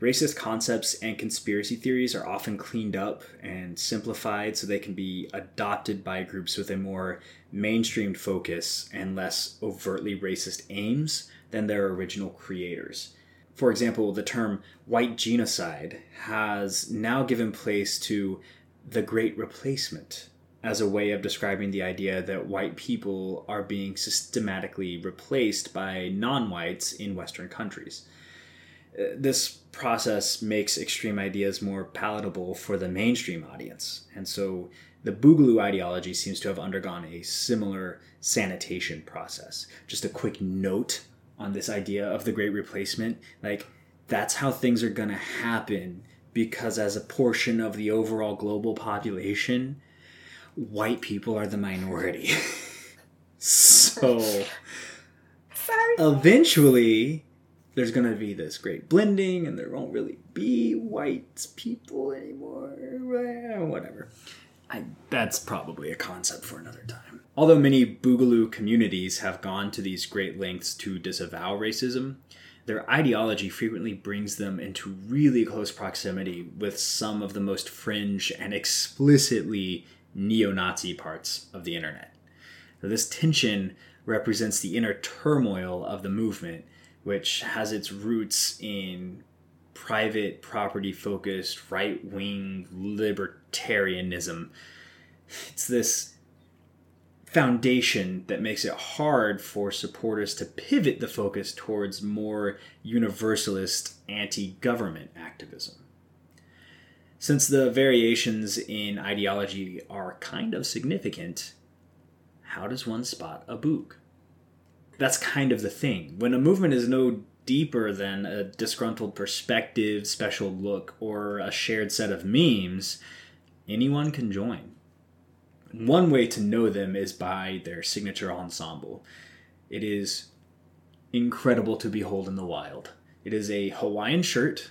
racist concepts and conspiracy theories are often cleaned up and simplified so they can be adopted by groups with a more mainstreamed focus and less overtly racist aims than their original creators. For example, the term white genocide has now given place to the Great Replacement as a way of describing the idea that white people are being systematically replaced by non whites in Western countries. Uh, this process makes extreme ideas more palatable for the mainstream audience, and so the Boogaloo ideology seems to have undergone a similar sanitation process. Just a quick note on this idea of the Great Replacement like, that's how things are to happen because as a portion of the overall global population, white people are the minority. so Sorry. eventually there's going to be this great blending and there won't really be white people anymore. Whatever. I, that's probably a concept for another time. Although many Boogaloo communities have gone to these great lengths to disavow racism, their ideology frequently brings them into really close proximity with some of the most fringe and explicitly neo Nazi parts of the internet. Now, this tension represents the inner turmoil of the movement, which has its roots in private property focused right wing libertarianism. It's this foundation that makes it hard for supporters to pivot the focus towards more universalist anti government activism. Since the variations in ideology are kind of significant, how does one spot a boog? That's kind of the thing. When a movement is no deeper than a disgruntled perspective, special look, or a shared set of memes, anyone can join. One way to know them is by their signature ensemble. It is incredible to behold in the wild. It is a Hawaiian shirt,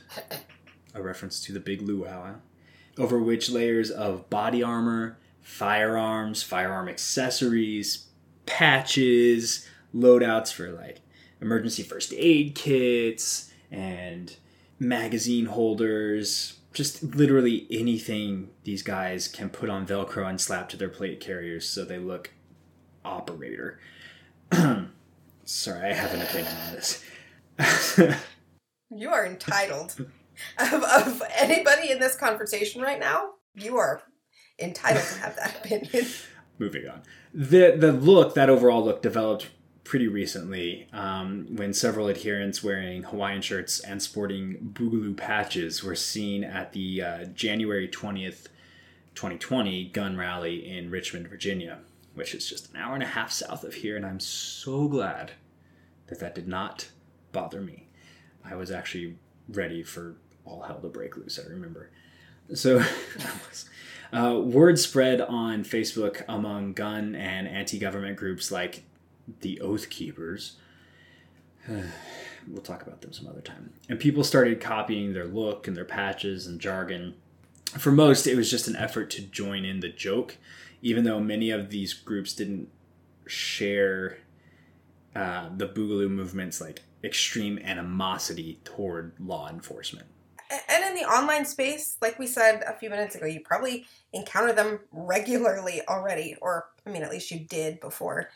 a reference to the big luau, over which layers of body armor, firearms, firearm accessories, patches, loadouts for like emergency first aid kits, and magazine holders, just literally anything these guys can put on Velcro and slap to their plate carriers so they look operator. Sorry, I have an opinion on this. you are entitled. of, of anybody in this conversation right now, you are entitled to have that opinion. Moving on. The the look, that overall look developed pretty recently um, when several adherents wearing Hawaiian shirts and sporting Boogaloo patches were seen at the uh, January 20th, 2020 gun rally in Richmond, Virginia, which is just an hour and a half south of here. And I'm so glad that that did not bother me. I was actually ready for all hell to break loose, I remember. So, uh, word spread on Facebook among gun and anti government groups like the Oath Keepers. we'll talk about them some other time. And people started copying their look and their patches and jargon. For most, it was just an effort to join in the joke, even though many of these groups didn't share uh, the Boogaloo movement's like extreme animosity toward law enforcement. And in the online space, like we said a few minutes ago, you probably encounter them regularly already, or I mean, at least you did before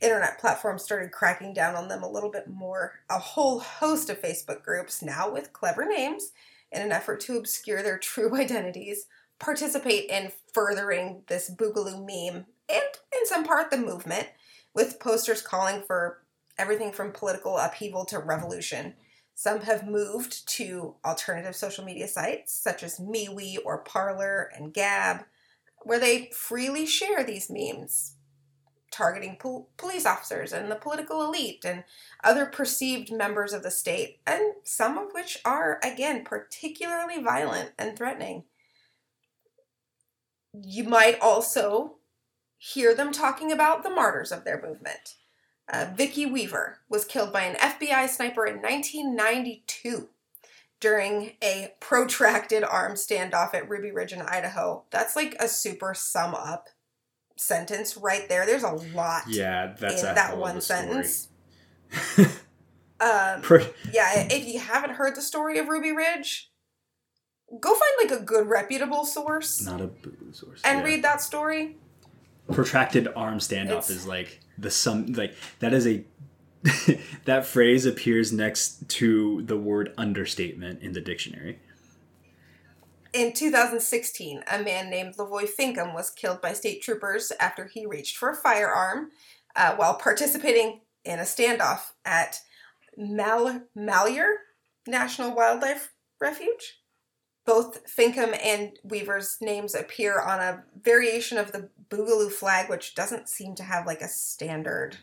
internet platforms started cracking down on them a little bit more. A whole host of Facebook groups, now with clever names, in an effort to obscure their true identities, participate in furthering this Boogaloo meme and, in some part, the movement, with posters calling for everything from political upheaval to revolution. Some have moved to alternative social media sites such as MeWe or Parler and Gab, where they freely share these memes, targeting pol- police officers and the political elite and other perceived members of the state, and some of which are, again, particularly violent and threatening. You might also hear them talking about the martyrs of their movement. Uh, Vicki Weaver was killed by an FBI sniper in 1992 during a protracted armed standoff at Ruby Ridge in Idaho. That's like a super sum up sentence right there. There's a lot. Yeah, that's in that one sentence. um, yeah, if you haven't heard the story of Ruby Ridge, go find like a good reputable source. Not a boo source. And yeah. read that story. Protracted arm standoff it's, is like the sum like that is a that phrase appears next to the word understatement in the dictionary. In 2016, a man named LaVoy Finicum was killed by state troopers after he reached for a firearm uh, while participating in a standoff at Mal- Malheur National Wildlife Refuge. Both Finicum and Weaver's names appear on a variation of the Boogaloo flag, which doesn't seem to have like a standard.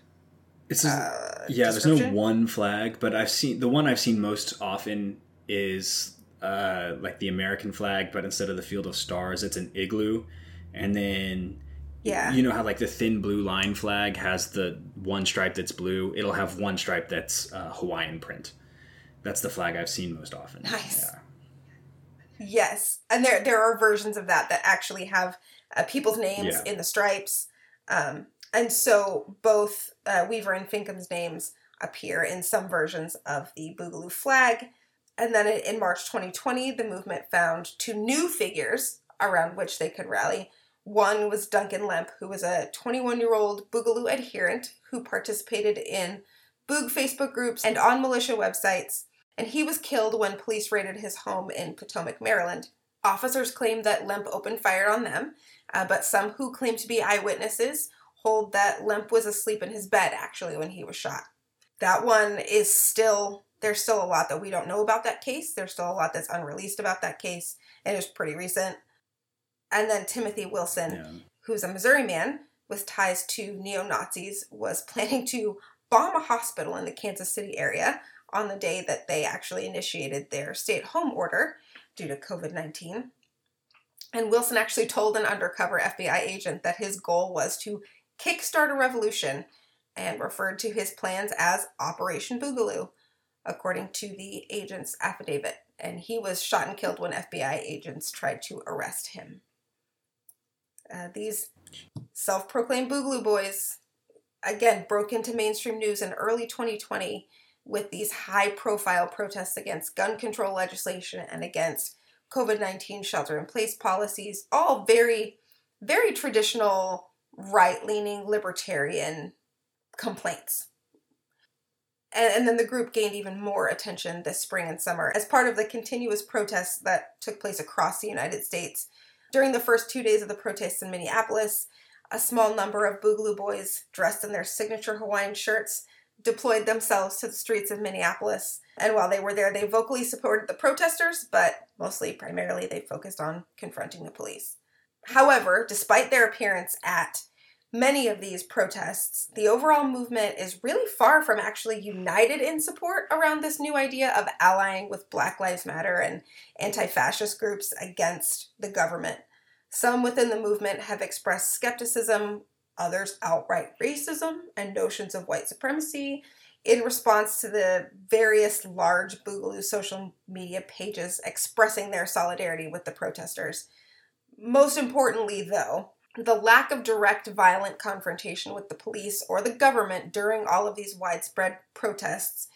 It's uh, yeah. There's no one flag, but I've seen the one I've seen most often is uh, like the American flag, but instead of the field of stars, it's an igloo, and then yeah, you know how like the thin blue line flag has the one stripe that's blue. It'll have one stripe that's uh, Hawaiian print. That's the flag I've seen most often. Nice. Yeah. Yes, and there there are versions of that that actually have uh, people's names yeah. in the stripes, um, and so both uh, Weaver and Finicum's names appear in some versions of the Boogaloo flag. And then in March 2020, the movement found two new figures around which they could rally. One was Duncan Lemp, who was a 21 year old Boogaloo adherent who participated in Boog Facebook groups and on militia websites, and he was killed when police raided his home in Potomac, Maryland. Officers claim that Lemp opened fire on them, uh, but some who claim to be eyewitnesses hold that Lemp was asleep in his bed actually when he was shot. That one is still there's still a lot that we don't know about that case. There's still a lot that's unreleased about that case. And It is pretty recent. And then Timothy Wilson, yeah. who's a Missouri man with ties to neo Nazis, was planning to bomb a hospital in the Kansas City area on the day that they actually initiated their stay at home order due to COVID 19. And Wilson actually told an undercover FBI agent that his goal was to kickstart a revolution and referred to his plans as Operation Boogaloo according to the agent's affidavit, and he was shot and killed when FBI agents tried to arrest him. Uh, these self proclaimed Boogaloo Boys, again, broke into mainstream news in early 2020 with these high profile protests against gun control legislation and against COVID 19 shelter in place policies, all very, very traditional, right leaning, libertarian complaints. And, then the group gained even more attention this spring and summer as part of the continuous protests that took place across the United States. During the first two days of the protests in Minneapolis, a small number of Boogaloo boys dressed in their signature Hawaiian shirts deployed themselves to the streets of Minneapolis. And while they were there, they vocally supported the protesters, but mostly, primarily, they focused on confronting the police. However, despite their appearance at many of these protests, the overall movement is really far from actually united in support around this new idea of allying with Black Lives Matter and anti fascist groups against the government. Some within the movement have expressed skepticism, others outright racism and notions of white supremacy in response to the various large Boogaloo social media pages expressing their solidarity with the protesters. Most importantly, though, the lack of direct violent confrontation with the police or the government during all of these widespread protests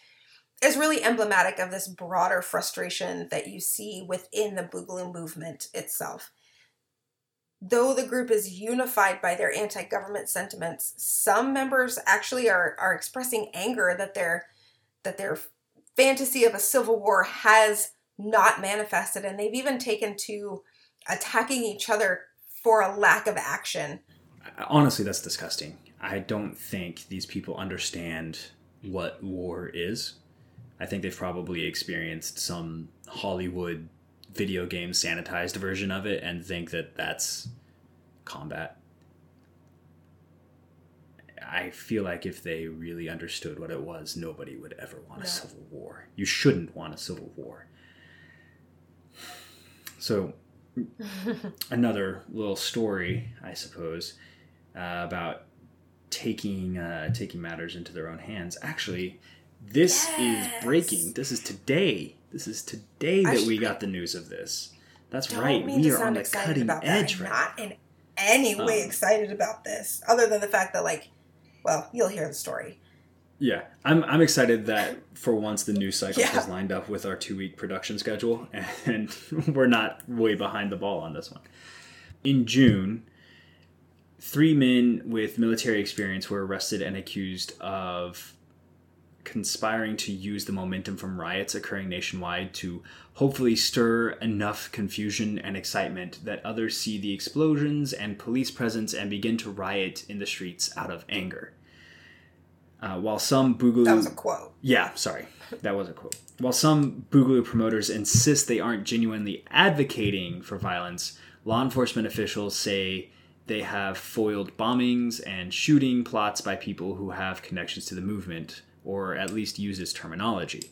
is really emblematic of this broader frustration that you see within the Boogaloo movement itself. Though the group is unified by their anti government sentiments, some members actually are, are expressing anger that their that their fantasy of a civil war has not manifested, and they've even taken to attacking each other for a lack of action. Honestly, that's disgusting. I don't think these people understand what war is. I think they've probably experienced some Hollywood video game sanitized version of it and think that that's combat. I feel like if they really understood what it was, nobody would ever want a civil war. You shouldn't want a civil war. So another little story, I suppose, uh, about taking uh, taking matters into their own hands. Actually, this yes. is breaking. This is today. This is today that we got the news of this. That's right. We are on the cutting edge right Not in any way um, excited about this, other than the fact that, like, well, you'll hear the story. Yeah, I'm I'm excited that for once the news cycle yeah. has lined up with our two week production schedule, and we're not way behind the ball on this one. In June, three men with military experience were arrested and accused of conspiring to use the momentum from riots occurring nationwide to hopefully stir enough confusion and excitement that others see the explosions and police presence and begin to riot in the streets out of anger. Uh, while some Boogaloo. That was a quote. Yeah, sorry. That was a quote. While some Boogaloo promoters insist they aren't genuinely advocating for violence, law enforcement officials say they have foiled bombings and shooting plots by people who have connections to the movement, or at least use its terminology.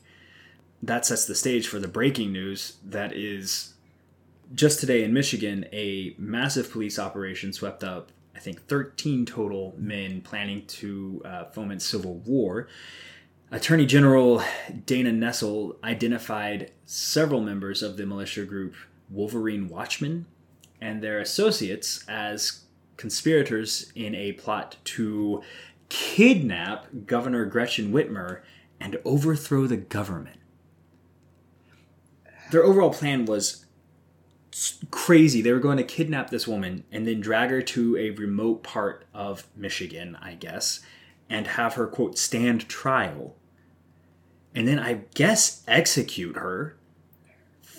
That sets the stage for the breaking news that is just today in Michigan, a massive police operation swept up I think, 13 total men planning to uh, foment civil war. Attorney General Dana Nessel identified several members of the militia group Wolverine Watchmen and their associates as conspirators in a plot to kidnap Governor Gretchen Whitmer and overthrow the government. Their overall plan was crazy. They were going to kidnap this woman and then drag her to a remote part of Michigan, I guess, and have her, quote, stand trial. And then I guess execute her.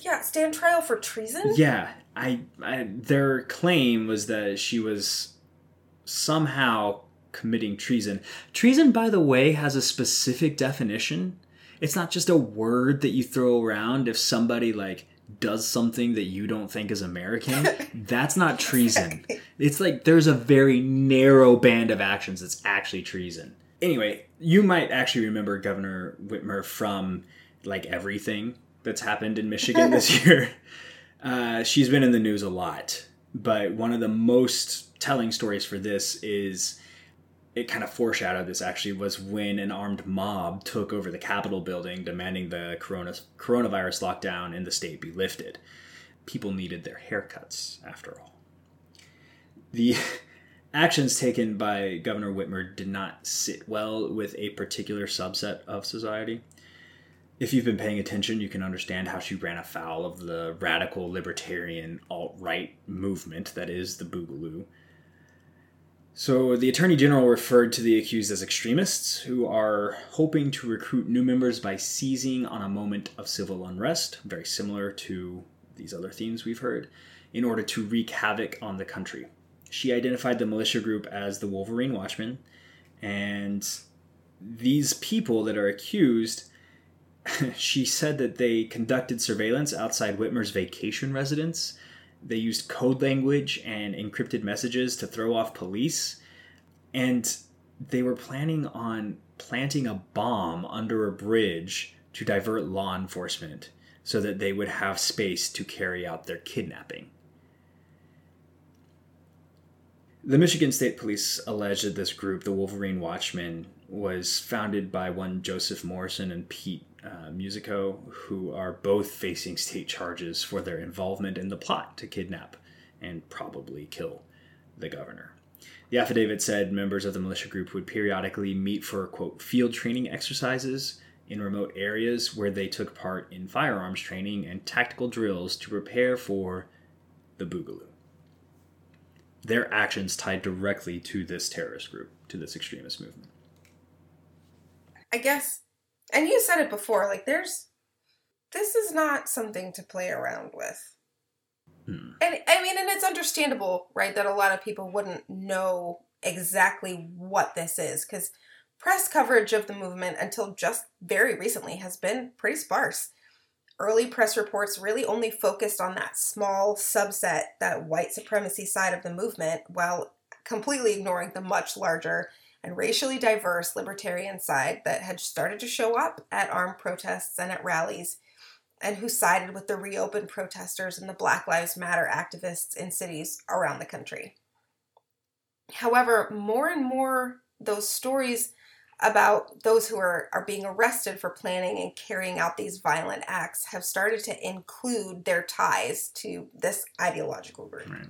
Yeah, stand trial for treason? Yeah. I, I their claim was that she was somehow committing treason. Treason, by the way, has a specific definition. It's not just a word that you throw around if somebody like does something that you don't think is American, that's not treason. It's like there's a very narrow band of actions that's actually treason. Anyway, you might actually remember Governor Whitmer from like everything that's happened in Michigan this year. Uh, she's been in the news a lot, but one of the most telling stories for this is it kind of foreshadowed this actually was when an armed mob took over the Capitol building demanding the corona, coronavirus lockdown in the state be lifted. People needed their haircuts, after all. The actions taken by Governor Whitmer did not sit well with a particular subset of society. if you've been paying attention, you can understand how she ran afoul of the radical libertarian alt right movement that is the Boogaloo. So, the Attorney General referred to the accused as extremists who are hoping to recruit new members by seizing on a moment of civil unrest, very similar to these other themes we've heard, in order to wreak havoc on the country. She identified the militia group as the Wolverine Watchmen, and these people that are accused she said that they conducted surveillance outside Whitmer's vacation residence. They used code language and encrypted messages to throw off police. And they were planning on planting a bomb under a bridge to divert law enforcement so that they would have space to carry out their kidnapping. The Michigan State Police alleged that this group, the Wolverine Watchmen, was founded by one Joseph Morrison and Pete uh, Musico, who are both facing state charges for their involvement in the plot to kidnap and probably kill the governor. The affidavit said members of the militia group would periodically meet for, quote, field training exercises in remote areas where they took part in firearms training and tactical drills to prepare for the Boogaloo. Their actions tied directly to this terrorist group, to this extremist movement. I guess and you said it before, like there's this is not something to play around with. Hmm. And I mean, and it's understandable, right, that a lot of people wouldn't know exactly what this is because press coverage of the movement until just very recently has been pretty sparse. Early press reports really only focused on that small subset, that white supremacy side of the movement, while completely ignoring the much larger and racially diverse libertarian side that had started to show up at armed protests and at rallies, and who sided with the reopened protesters and the Black Lives Matter activists in cities around the country. However, more and more those stories about those who are, are being arrested for planning and carrying out these violent acts have started to include their ties to this ideological group. Right.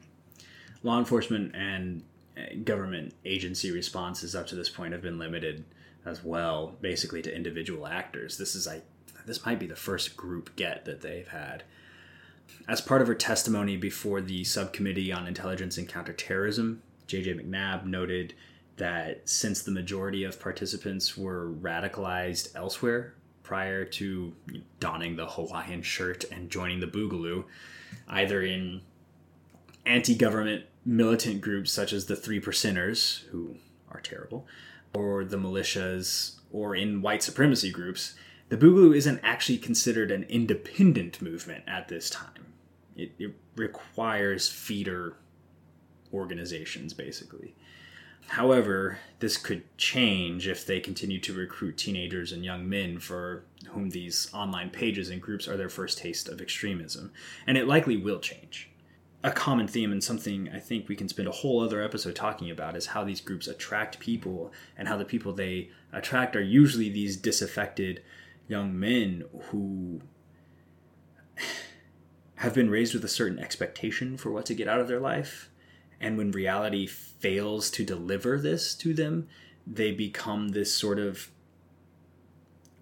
Law enforcement and government agency responses up to this point have been limited as well, basically to individual actors. This is I this might be the first group get that they've had. As part of her testimony before the subcommittee on intelligence and counterterrorism, JJ MacNab noted that since the majority of participants were radicalized elsewhere prior to donning the Hawaiian shirt and joining the Boogaloo, either in anti government militant groups such as the Three Percenters, who are terrible, or the militias, or in white supremacy groups, the Boogaloo isn't actually considered an independent movement at this time. It, it requires feeder organizations, basically. However, this could change if they continue to recruit teenagers and young men for whom these online pages and groups are their first taste of extremism. And it likely will change a common theme and something I think we can spend a whole other episode talking about is how these groups attract people and how the people they attract are usually these disaffected young men who have been raised with a certain expectation for what to get out of their life. And when reality fails to deliver this to them they become this sort of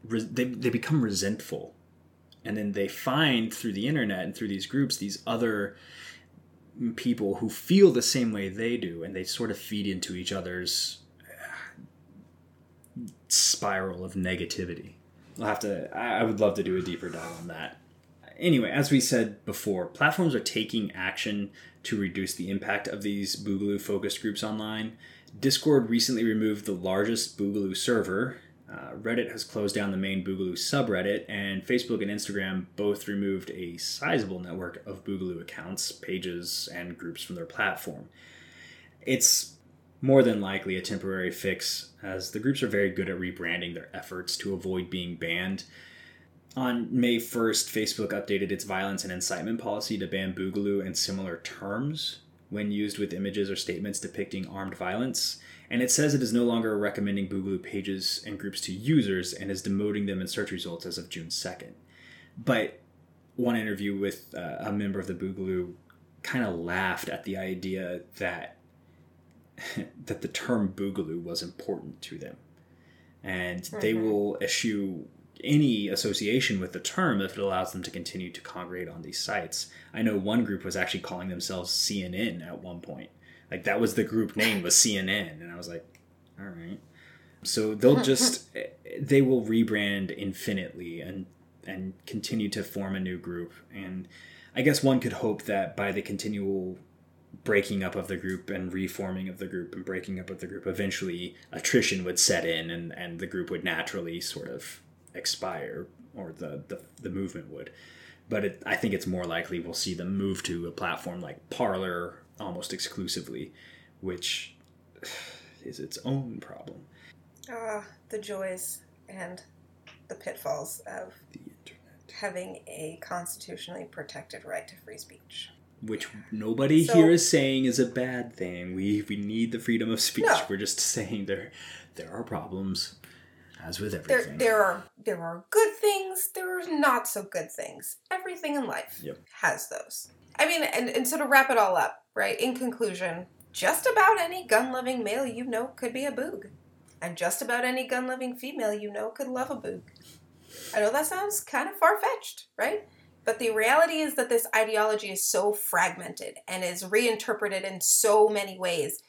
they, they become resentful. And then they find through the internet and through these groups these other people who feel the same way they do, and they sort of feed into each other's uh, spiral of negativity. I'll have to. I would love to do a deeper dive on that. Anyway, as we said before, platforms are taking action to reduce the impact of these Boogaloo focused groups online. Discord recently removed the largest Boogaloo server, uh, Reddit has closed down the main Boogaloo subreddit, and Facebook and Instagram both removed a sizable network of Boogaloo accounts, pages, and groups from their platform. It's more than likely a temporary fix, as the groups are very good at rebranding their efforts to avoid being banned. On May 1st, Facebook updated its violence and incitement policy to ban Boogaloo and similar terms when used with images or statements depicting armed violence and it says it is no longer recommending Boogaloo pages and groups to users and is demoting them in search results as of June 2nd. But one interview with uh, a member of the Boogaloo kind of laughed at the idea that that the term Boogaloo was important to them, and mm-hmm. they will eschew any association with the term if it allows them to continue to congregate on these sites. I know one group was actually calling themselves CNN at one point. Like that was the group name was CNN, and I was like, all right. So they'll hmm, just hmm. they will rebrand infinitely and and continue to form a new group. And I guess one could hope that by the continual breaking up of the group and reforming of the group and breaking up of the group, eventually attrition would set in and, and the group would naturally sort of expire or the, the, the movement would. But it, I think it's more likely we'll see them move to a platform like Parler almost exclusively, which is its own problem. Ah, the joys and the pitfalls of The internet. having a constitutionally protected right to free speech. Which nobody So- here is saying is a bad thing. We we need the freedom of speech. No. We're just saying there there are problems, as with There, everything. there are there are good things. There are not so good things. Everything in life Yep. has those. I mean, and, and so to wrap it all up, right? In conclusion, just about any gun-loving male you know could be a boog, and just about any gun-loving female you know could love a boog. I know that sounds kind of far-fetched, right? But the reality is that this ideology is so fragmented and is reinterpreted in so many ways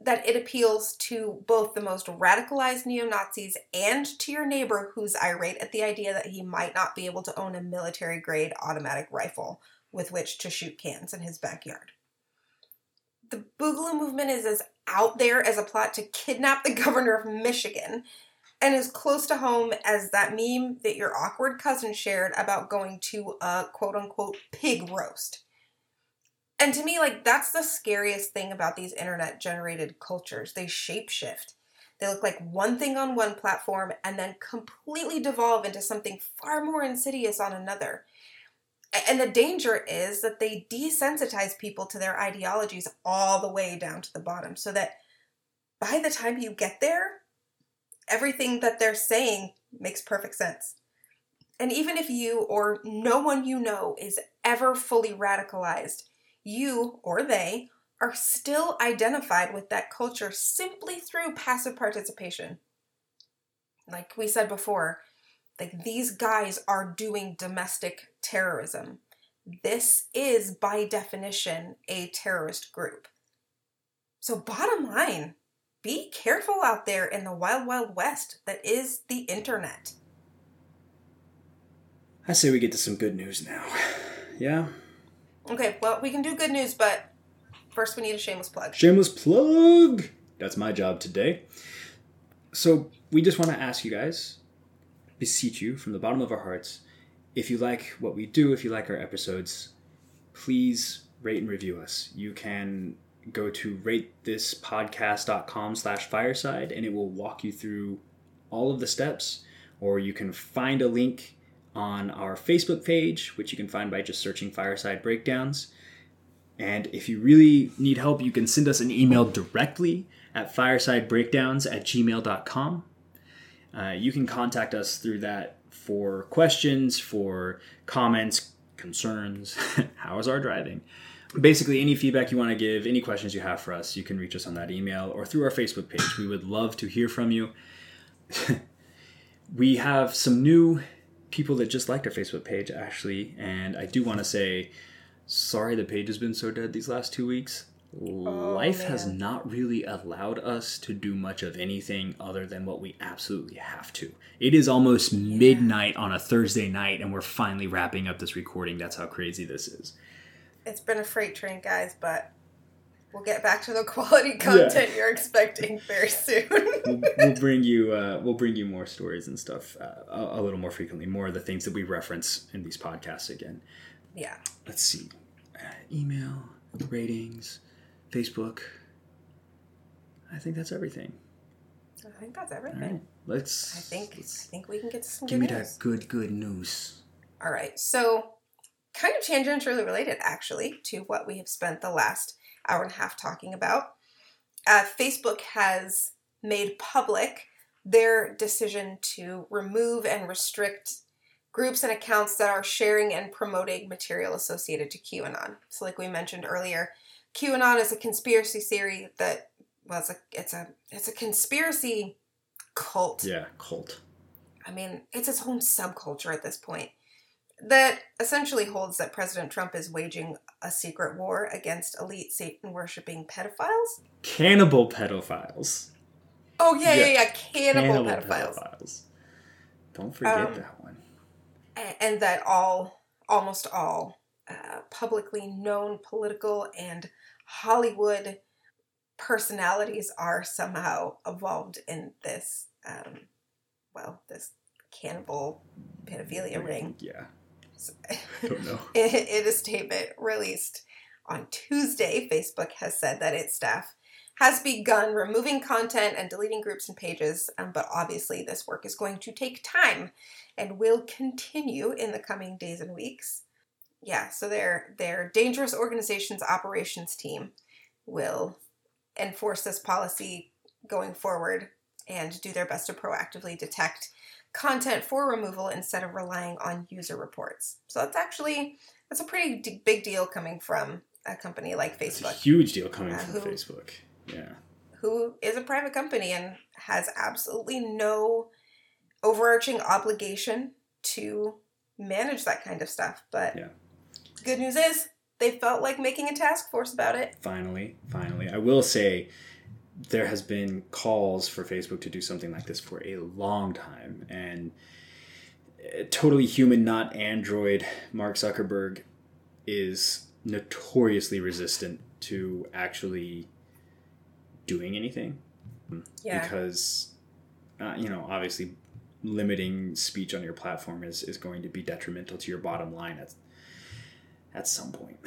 that it appeals to both the most radicalized neo Nazis and to your neighbor who's irate at the idea that he might not be able to own a military grade automatic rifle with which to shoot cans in his backyard. The Boogaloo movement is as out there as a plot to kidnap the governor of Michigan and as close to home as that meme that your awkward cousin shared about going to a quote unquote pig roast. And to me, like, that's the scariest thing about these internet generated cultures. They shapeshift. They look like one thing on one platform and then completely devolve into something far more insidious on another. And the danger is that they desensitize people to their ideologies all the way down to the bottom so that by the time you get there, everything that they're saying makes perfect sense. And even if you or no one you know is ever fully radicalized, you or they are still identified with that culture simply through passive participation. Like we said before, like these guys are doing domestic terrorism. This is by definition a terrorist group. So bottom line, be careful out there in the wild wild west that is the internet. I say we get to some good news now. Yeah? Okay, well, we can do good news, but first we need a shameless plug. Shameless plug! That's my job today. So, we just want to ask you guys, beseech you from the bottom of our hearts, if you like what we do, if you like our episodes, please rate and review us. You can go to ratethispodcast.com slash fireside and it will walk you through all of the steps, or you can find a link on our Facebook page, which you can find by just searching Fireside Breakdowns. And if you really need help, you can send us an email directly at firesidebreakdowns at gmail.com. Uh, you can contact us through that for questions, for comments, concerns. How is our driving? Basically, any feedback you want to give, any questions you have for us, you can reach us on that email or through our Facebook page. We would love to hear from you. we have some new people that just liked our Facebook page, actually, and I do want to say sorry the page has been so dead these last two weeks. Life has not really allowed us to do much of anything other than what we absolutely have to. It is almost midnight on a Thursday night, and we're finally wrapping up this recording. That's how crazy this is. It's been a freight train, guys, but we'll get back to the quality content you're expecting very soon. We'll, we'll bring you uh, we'll bring you more stories and stuff uh, a, a little more frequently. More of the things that we reference in these podcasts again. yeah. let's see uh, email ratings facebook i think that's everything I think that's everything. right let's I think I let's think we can get to some give good me news. that good good news All right. So, kind of tangentially related, actually, to what we have spent the last hour and a half talking about. Uh, Facebook has made public their decision to remove and restrict groups and accounts that are sharing and promoting material associated to QAnon. So, like we mentioned earlier, QAnon is a conspiracy theory that well, it's a it's a it's a conspiracy cult yeah cult I mean, it's its own subculture at this point that essentially holds that President Trump is waging a secret war against elite Satan worshipping pedophiles. Cannibal pedophiles. Oh yeah, yeah, yeah, cannibal, cannibal pedophiles. pedophiles. Don't forget um, that one. And that all, almost all, uh, publicly known political and Hollywood personalities are somehow involved in this, um, well, this cannibal pedophilia ring. Yeah. don't know. in a statement released on Tuesday, Facebook has said that its staff has begun removing content and deleting groups and pages, um, but obviously this work is going to take time and will continue in the coming days and weeks. Yeah, so their their dangerous organizations operations team will enforce this policy going forward and do their best to proactively detect content for removal instead of relying on user reports. So that's actually that's a pretty d- big deal coming from a company like Facebook. huge deal coming uh, from who, Facebook. Yeah. Who is a private company and has absolutely no overarching obligation to manage that kind of stuff. But yeah. Good news is they felt like making a task force about it. Finally, finally. I will say there has been calls for Facebook to do something like this for a long time, and uh, totally human, not Android. Mark Zuckerberg is notoriously resistant to actually doing anything. Yeah. Because, uh, you know, obviously limiting speech on your platform is, is going to be detrimental to your bottom line at, at some point.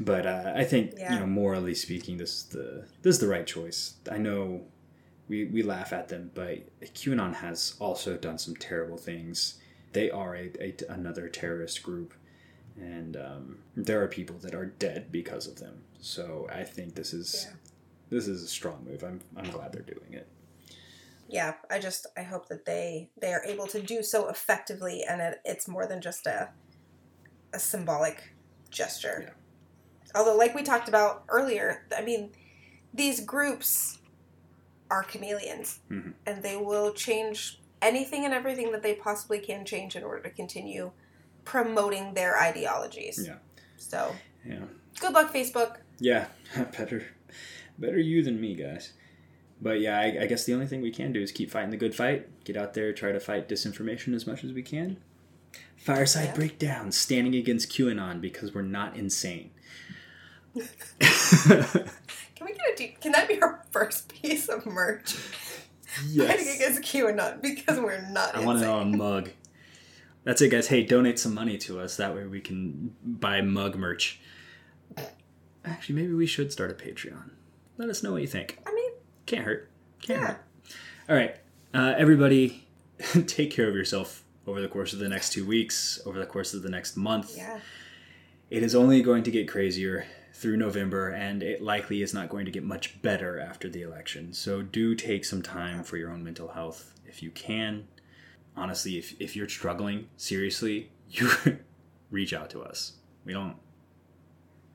But uh, I think, yeah. you know, morally speaking, this is the this is the right choice. I know we, we laugh at them, but QAnon has also done some terrible things. They are a, a another terrorist group, and um, there are people that are dead because of them. So I think this is yeah. this is a strong move. I'm I'm glad they're doing it yeah, I just I hope that they they are able to do so effectively, and it, it's more than just a a symbolic gesture. Yeah. Although, like we talked about earlier, I mean, these groups are chameleons, mm-hmm. and they will change anything and everything that they possibly can change in order to continue promoting their ideologies. Yeah. So. Yeah. Good luck, Facebook. Yeah, better, better you than me, guys but yeah, I, I, guess the only thing we can do is keep fighting the good fight. Get out there, try to fight disinformation as much as we can. Fireside yeah. breakdown, standing against QAnon because we're not insane. can we get a deep? Can that be our first piece of merch? Yes. Fighting against QAnon because we're not. I want it on a mug. That's it, guys. Hey, donate some money to us. That way we can buy mug merch. Actually, maybe we should start a Patreon. Let us know what you think. I mean, can't hurt. Can't yeah. hurt. All right. Uh, everybody, take care of yourself over the course of the next two weeks, over the course of the next month. Yeah. It is only going to get crazier through November, and it likely is not going to get much better after the election. So do take some time for your own mental health if you can. Honestly, if, if you're struggling seriously, you reach out to us. We don't.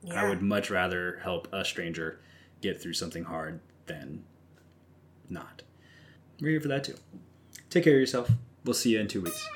Yeah. I would much rather help a stranger get through something hard than not. We're here for that too. Take care of yourself. We'll see you in two weeks.